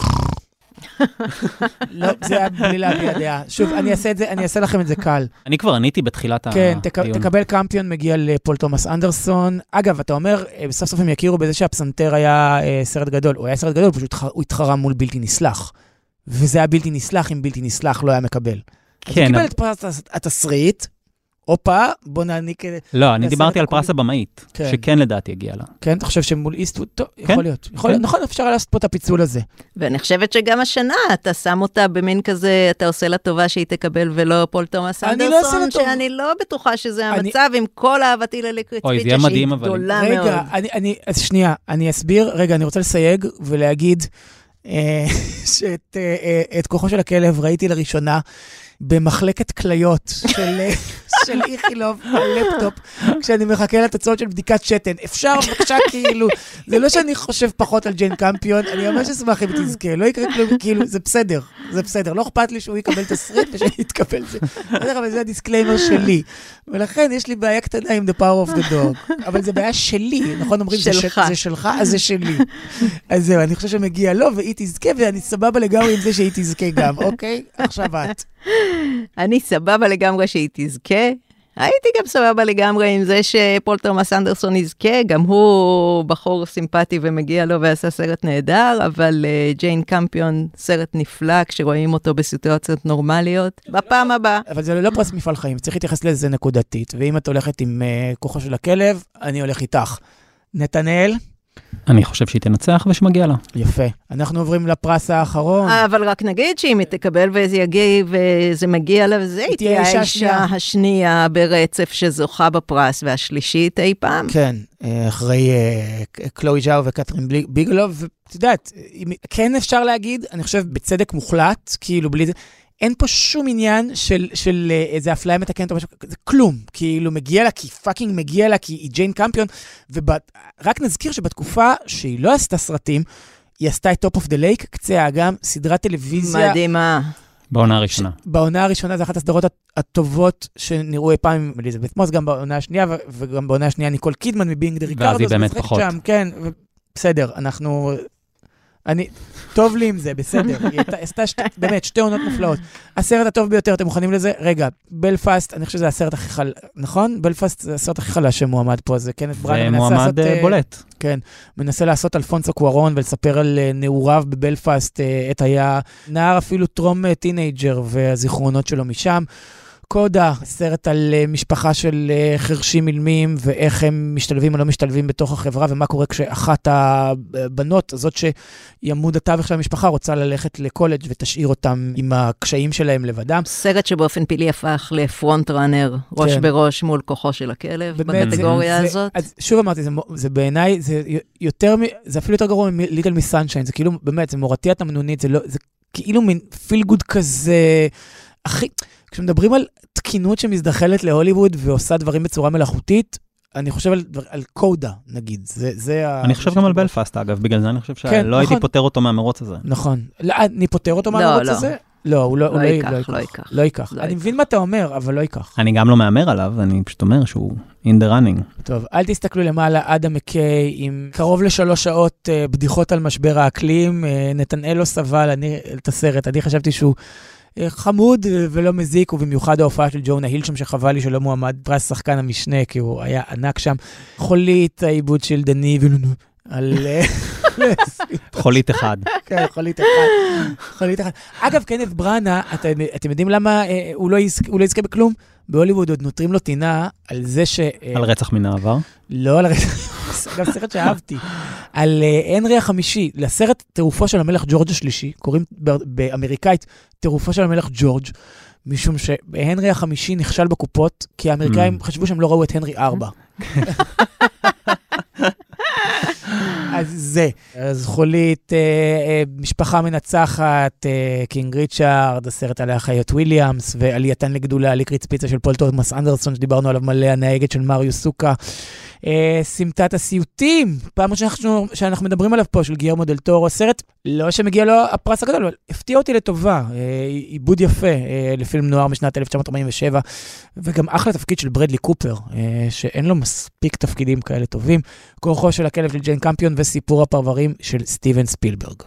לא, זה היה בלי להביע דעה. שוב, אני אעשה את זה, אני אעשה לכם את זה קל. אני כבר עניתי בתחילת כן, הדיון. תקבל קמפיון, מגיע לפול תומאס אנדרסון. אגב, אתה אומר, אה, סוף סוף הם יכירו בזה שהפסנתר היה אה, סרט גדול. הוא היה סרט גדול, פשוט הוא התחרה מול בלתי נסלח. וזה היה בלתי נסלח אם בלתי נסלח לא היה מקבל. אז הוא כן, קיבל את פרס התסריט, הופה, בוא נעניק... לא, אני דיברתי על. פרס הבמאית, כן. שכן לדעתי הגיע לה. כן, אתה חושב שמול איסטווד? טוב, כן, יכול להיות. יכול להיות. כן. נכון, אפשר לעשות פה את הפיצול הזה. ואני חושבת שגם השנה אתה שם אותה במין כזה, אתה עושה לה טובה שהיא תקבל ולא פול תומאס אני לא אנדרסון, טובה. שאני לא בטוחה שזה אני- המצב, עם כל אהבתי זה פיצ'ה, שהיא מדהים, אבל- גדולה מאוד. רגע, אני, אני, אז שנייה, אני אסביר. רגע, אני רוצה לסייג ולהגיד אה, שאת אה, אה, את כוחו של הכלב ראיתי לראשונה במחלקת כליות של, אה, של איכילוב על לפטופ, כשאני מחכה לתוצאות של בדיקת שתן. אפשר בבקשה, כאילו, זה לא שאני חושב פחות על ג'יין קמפיון, אני ממש אשמח אם תזכה, לא יקרה כלום, כאילו, זה בסדר, זה בסדר. לא אכפת לי שהוא יקבל תסריט ושאני אתקבל זה. בסדר, אבל זה ה disclaimer שלי. ולכן יש לי בעיה קטנה עם The Power of the Dog. אבל זה בעיה שלי, נכון? אומרים, זה, שלך. של, זה שלך, אז זה שלי. אז זהו, אני חושב שמגיע לו, והיא תזכה, ואני סבבה לגמרי עם זה שהיא תזכה גם, אוקיי? עכשיו את. אני סבבה לגמרי שהיא תזכה. הייתי גם סבבה לגמרי עם זה שפול תומאס אנדרסון יזכה, גם הוא בחור סימפטי ומגיע לו ועשה סרט נהדר, אבל uh, ג'יין קמפיון, סרט נפלא כשרואים אותו בסיטואציות נורמליות. בפעם הבאה. אבל זה לא פרס מפעל חיים, צריך להתייחס לזה נקודתית. ואם את הולכת עם uh, כוחו של הכלב, אני הולך איתך. נתנאל, אני חושב שהיא תנצח ושמגיע לה. יפה. אנחנו עוברים לפרס האחרון. אבל רק נגיד שאם היא תקבל וזה יגיע וזה מגיע לה, וזה היא תהיה האישה האישה השנייה ברצף שזוכה בפרס, והשלישית אי פעם. כן, אה, אחרי אה, קלואי ז'או וקתרין בלי- ביגלו, ואת יודעת, כן אפשר להגיד, אני חושב בצדק מוחלט, כאילו בלי זה, אין פה שום עניין של, של אה, איזה אפליה מתקנת או משהו, זה כלום. כאילו מגיע לה, כי fucking מגיע לה, כי היא ג'יין קמפיון, ורק נזכיר שבתקופה שהיא לא עשתה סרטים, היא עשתה את Top of the Lake, קצה האגם, סדרת טלוויזיה. מדהימה. בעונה הראשונה. בעונה הראשונה זו אחת הסדרות הט- הטובות שנראו אי פעם עם אליזבת מוס, גם בעונה השנייה, וגם בעונה השנייה ניקול קידמן מ Being the Ricardos. היא באמת פחות. שם, כן, בסדר, אנחנו... אני... טוב לי עם זה, בסדר. היא עשתה שתי, באמת שתי עונות מופלאות. הסרט הטוב ביותר, אתם מוכנים לזה? רגע, בלפאסט, אני חושב שזה הסרט הכי חל... נכון? בלפאסט זה הסרט הכי חלש שמועמד פה, זה קנת זה בראנה. מועמד אה, בולט. כן, מנסה לעשות אלפונסו קוארון ולספר על אה, נעוריו בבלפאסט, אה, עת היה נער אפילו טרום אה, teenager והזיכרונות שלו משם. קודה, סרט על אה, משפחה של אה, חרשים אילמים, ואיך הם משתלבים או לא משתלבים בתוך החברה, ומה קורה כשאחת הבנות, זאת שהיא עמוד התווך של המשפחה, רוצה ללכת לקולג' ותשאיר אותם עם הקשיים שלהם לבדם. סרט שבאופן פלאי הפך לפרונט ראנר, ראש כן. בראש מול כוחו של הכלב, באמת, בקטגוריה זה- הזאת. אז שוב אמרתי, זה, זה בעיניי, זה יותר, זה אפילו יותר גרוע מליטל מיס סנשיין, זה כאילו, באמת, זה מורתי התמנונית, זה לא, זה כאילו מין פיל גוד כזה, הכי, כשמדברים על תקינות שמזדחלת להוליווד ועושה דברים בצורה מלאכותית, אני חושב על, דבר- על קודה, נגיד, זה, זה ה... אני חושב גם על בלפאסט, אגב, בגלל זה אני חושב כן, שלא הייתי נכון. פותר אותו מהמרוץ הזה. נכון. לא, אני פותר אותו לא, מהמרוץ לא. הזה? לא, הוא לא, הוא לא לא, ייקח, לא לא ייקח. ייקח. לא ייקח. לא אני ייקח. מבין מה אתה אומר, אבל לא ייקח. אני גם לא מהמר עליו, אני פשוט אומר שהוא in the running. טוב, אל תסתכלו למעלה, אדם מקיי עם קרוב לשלוש שעות אה, בדיחות על משבר האקלים. אה, נתנאל לא סבל אני, את הסרט, אני חשבתי שהוא חמוד אה, ולא מזיק, ובמיוחד ההופעה של ג'ונה היל שם, שחבל לי שלא מועמד פרס שחקן המשנה, כי הוא היה ענק שם. חולית העיבוד של דני וילונו על... אה, חולית אחד. כן, חולית אחד. חולית אחד. אגב, קנף בראנה, אתם, יודעים למה אה, לא הוא לא יזכה בכלום? בהוליווד עוד נותרים לו טינה על זה ש... אה, על רצח מן העבר. לא על הרצח, אגב, סרט שאהבתי. על אה, הנרי החמישי, לסרט טירופו של המלך ג'ורג' השלישי, קוראים באמריקאית טירופו של המלך ג'ורג', משום שהנרי החמישי נכשל בקופות, כי האמריקאים Mm. חשבו שהם לא ראו את הנרי ארבע. זה. אז חולית, אה, אה, משפחה מנצחת, אה, King Richard, הסרט על האחיות וויליאמס, ועלייתן לגדולה, Licorice Pizza של פול תומאס אנדרסון, שדיברנו עליו מלא, הנהגת של מר יוסוקה. סמטת הסיוטים, פעם שאנחנו, שאנחנו מדברים עליו פה, של גיירמו דל טורו, סרט, לא שמגיע לו הפרס הגדול, אבל הפתיע אותי לטובה. עיבוד יפה לפילם נואר משנת 1947, וגם אחלה תפקיד של ברדלי קופר, שאין לו מספיק תפקידים כאלה טובים. כוחו של הכלב של ג'יין קמפיון וסיפור הפרברים של סטיבן ספילברג.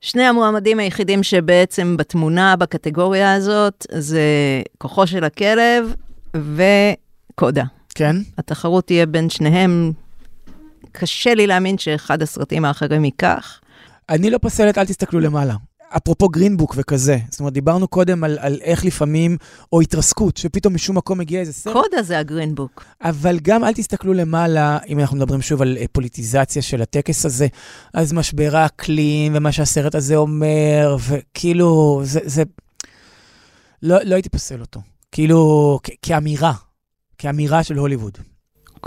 שני המועמדים היחידים שבעצם בתמונה, בקטגוריה הזאת, זה כוחו של הכלב וקודה. כן? התחרות תהיה בין שניהם. קשה לי להאמין שאחד הסרטים האחרים ייקח. אני לא פוסלת, אל תסתכלו למעלה. אפרופו גרינבוק וכזה, זאת אומרת, דיברנו קודם על, על איך לפעמים, או התרסקות, שפתאום משום מקום מגיע איזה סרט, קודה זה הגרינבוק. אבל גם אל תסתכלו למעלה, אם אנחנו מדברים שוב על אה, פוליטיזציה של הטקס הזה, אז משבר האקלים ומה שהסרט הזה אומר, וכאילו, זה, זה... לא, לא הייתי פוסל אותו. כאילו, כ- כאמירה, כאמירה של הוליווד.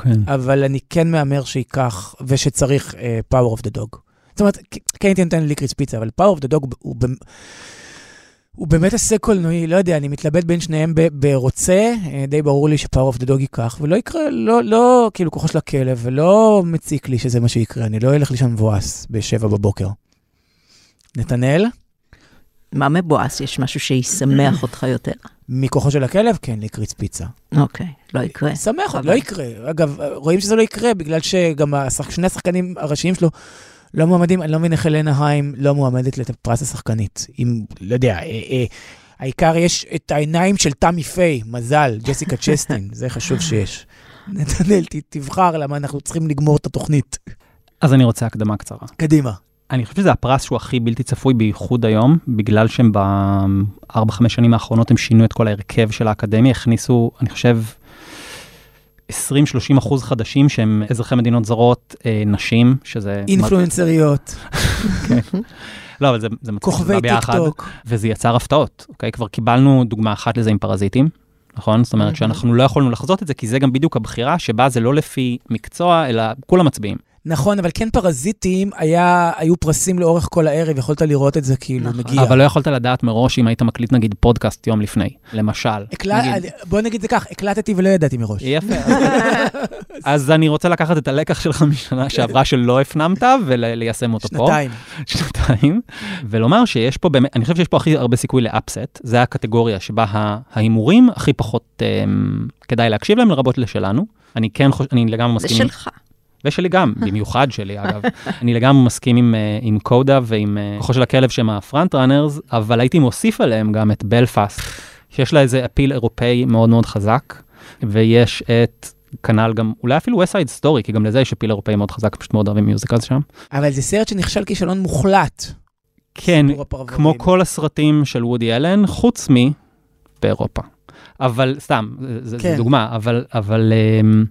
כן. אבל אני כן מהמר שייקח, ושצריך אה, Power of the Dog. זאת אומרת, כן הייתי נותן ליקריץ פיצה, אבל Power of the Dog הוא, הוא באמת הישג קולנועי, לא יודע, אני מתלבט בין שניהם ברוצה, אה, די ברור לי ש-Power of the Dog ייקח, ולא יקרה, לא, לא כאילו כוחו של הכלב, ולא מציק לי שזה מה שיקרה, אני לא אלך לישון מבואס בשבע בבוקר. נתנאל, מה מבואס? יש משהו שישמח אותך יותר? מכוחו של הכלב, כן, ליקריץ פיצה. אוקיי, לא יקרה. שמח, אבל- לא יקרה. אגב, רואים שזה לא יקרה, בגלל שגם השח... שני השחקנים הראשיים שלו לא מועמדים, אני לא מבין איך אלנה היים לא מועמדת לפרס השחקנית. אם, לא יודע, אה, אה, העיקר יש את העיניים של תמי פיי, מזל, ג'סיקה צ'סטין, זה חשוב שיש. נתנאל, תבחר למה אנחנו צריכים לגמור את התוכנית. אז אני רוצה הקדמה קצרה. קדימה. אני חושב שזה הפרס שהוא הכי בלתי צפוי, בייחוד היום, בגלל שהם בארבע, חמש שנים האחרונות הם שינו את כל ההרכב של האקדמיה, הכניסו, אני חושב, 20-30 אחוז חדשים שהם אזרחי מדינות זרות, אה, נשים, שזה... אינפלואנסריות, לא, אבל זה, זה מצחיק, כוכבי טיק טוק. וזה יצר הפתעות, אוקיי? כבר קיבלנו דוגמה אחת לזה עם פרזיטים, נכון? זאת אומרת שאנחנו לא יכולנו לחזות את זה, כי זה גם בדיוק הבחירה שבה זה לא לפי מקצוע, אלא כולם מצביעים. נכון, אבל כן פרזיטים, היה, היו פרסים לאורך כל הערב, יכולת לראות את זה כאילו נכון. מגיע. אבל לא יכולת לדעת מראש אם היית מקליט נגיד פודקאסט יום לפני, למשל. הקלט, נגיד. בוא נגיד זה כך, הקלטתי ולא ידעתי מראש. יפה. אז אני רוצה לקחת את הלקח שלך משנה שעברה שלא הפנמת וליישם אותו פה. שנתיים. שנתיים. ולומר שיש פה באמת, אני חושב שיש פה הכי הרבה סיכוי לאפסט, זה הקטגוריה שבה ההימורים הכי פחות אמ, כדאי להקשיב להם, לרבות לשלנו. אני כן חושב, אני לגמרי זה מסכים. עם- שלך. ושלי גם, במיוחד שלי אגב. אני לגמרי מסכים עם, אה, עם קודה ועם אה, כוחו של הכלב שהם הפרונט ראנרס, אבל הייתי מוסיף עליהם גם את בלפאסט, שיש לה איזה appeal אירופאי מאוד מאוד חזק, ויש את, כנ"ל גם, אולי אפילו West Side Story, כי גם לזה יש appeal אירופאי מאוד חזק, פשוט מאוד אוהבים musicals שם. אבל זה סרט שנכשל כישלון מוחלט. כן. כמו כל הסרטים של וודי אלן, חוץ מבאירופה. אבל סתם, זו כן. דוגמה, אבל, אבל, אמ,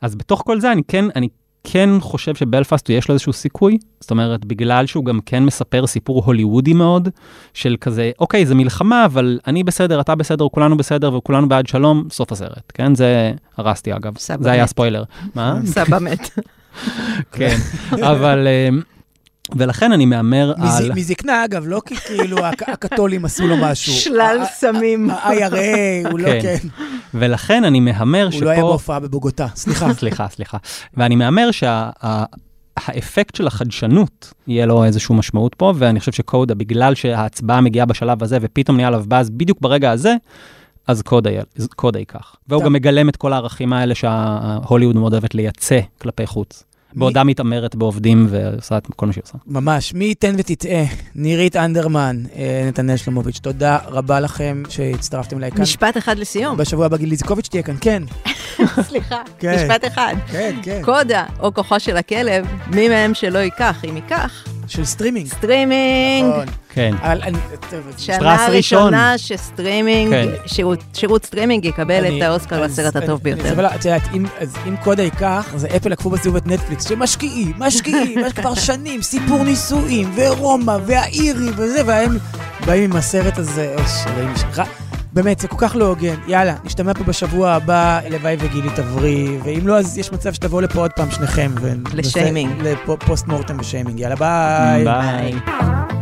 אז בתוך כל זה אני כן, אני כן חושב שבלפאסט יש לו איזשהו סיכוי, זאת אומרת, בגלל שהוא גם כן מספר סיפור הוליוודי מאוד, של כזה, אוקיי, זה מלחמה, אבל אני בסדר, אתה בסדר, כולנו בסדר וכולנו בעד שלום, סוף הסרט, כן? זה הרסתי אגב, סבא זה היה מת. ספוילר. מה? סבא מת. כן, אבל, אמ, ולכן אני מהמר מז- על... מזקנה, אגב, לא כי כאילו הק- הקתולים עשו לו משהו. שלל סמים. ה-IRA, הוא לא, כן. כן. ולכן אני מהמר הוא לא היה שפה... בהופעה בבוגוטה, סליחה. סליחה, סליחה. ואני מהמר שהאפקט של החדשנות יהיה לו איזושהי משמעות פה, ואני חושב שקודה, בגלל שההצבעה מגיעה בשלב הזה ופתאום נהיה עליו באז בדיוק ברגע הזה, אז קודה, קודה ייקח. והוא. גם מגלם את כל הערכים האלה שההוליווד מאוד אוהבת לייצא כלפי חוץ. בעודה מתעמרת בעובדים ועושה את כל מה שהיא עושה. ממש, מי ייתן ותטעה. נירית אנדרמן, אה, נתנאל שלמוביץ', תודה רבה לכם שהצטרפתם אליי כאן. משפט אחד לסיום. בשבוע הבא גיל ליזקוביץ' תהיה כאן, כן. סליחה, כן. משפט אחד. כן, כן. קודה או כוחו של הכלב, מי מהם שלא ייקח, אם ייקח, של סטרימינג. סטרימינג. נכון. כן. אני... שנה. ראשונה שסטרימינג, כן. שירות- שירות סטרימינג יקבל אני- את האוסקר לסרט אני- הטוב אני ביותר. אספר לך, את יודעת, אם- אז אם קודה ייקח, אז אפל לקחו בסיבוב את נטפליקס, שמשקיעים, משקיעים, כבר שנים, סיפור נישואים, ורומא, והאירי וזה, והם באים עם הסרט הזה, אוי, שאלוהים ישמחה. באמת, זה כל כך לא הוגן. יאללה, נשתמע פה בשבוע הבא, הלוואי וגילי תבריא, ואם לא, אז יש מצב שתבואו לפה עוד פעם שניכם. לשיימינג. לפוסט מורטם ושיימינג. יאללה, ביי. ביי.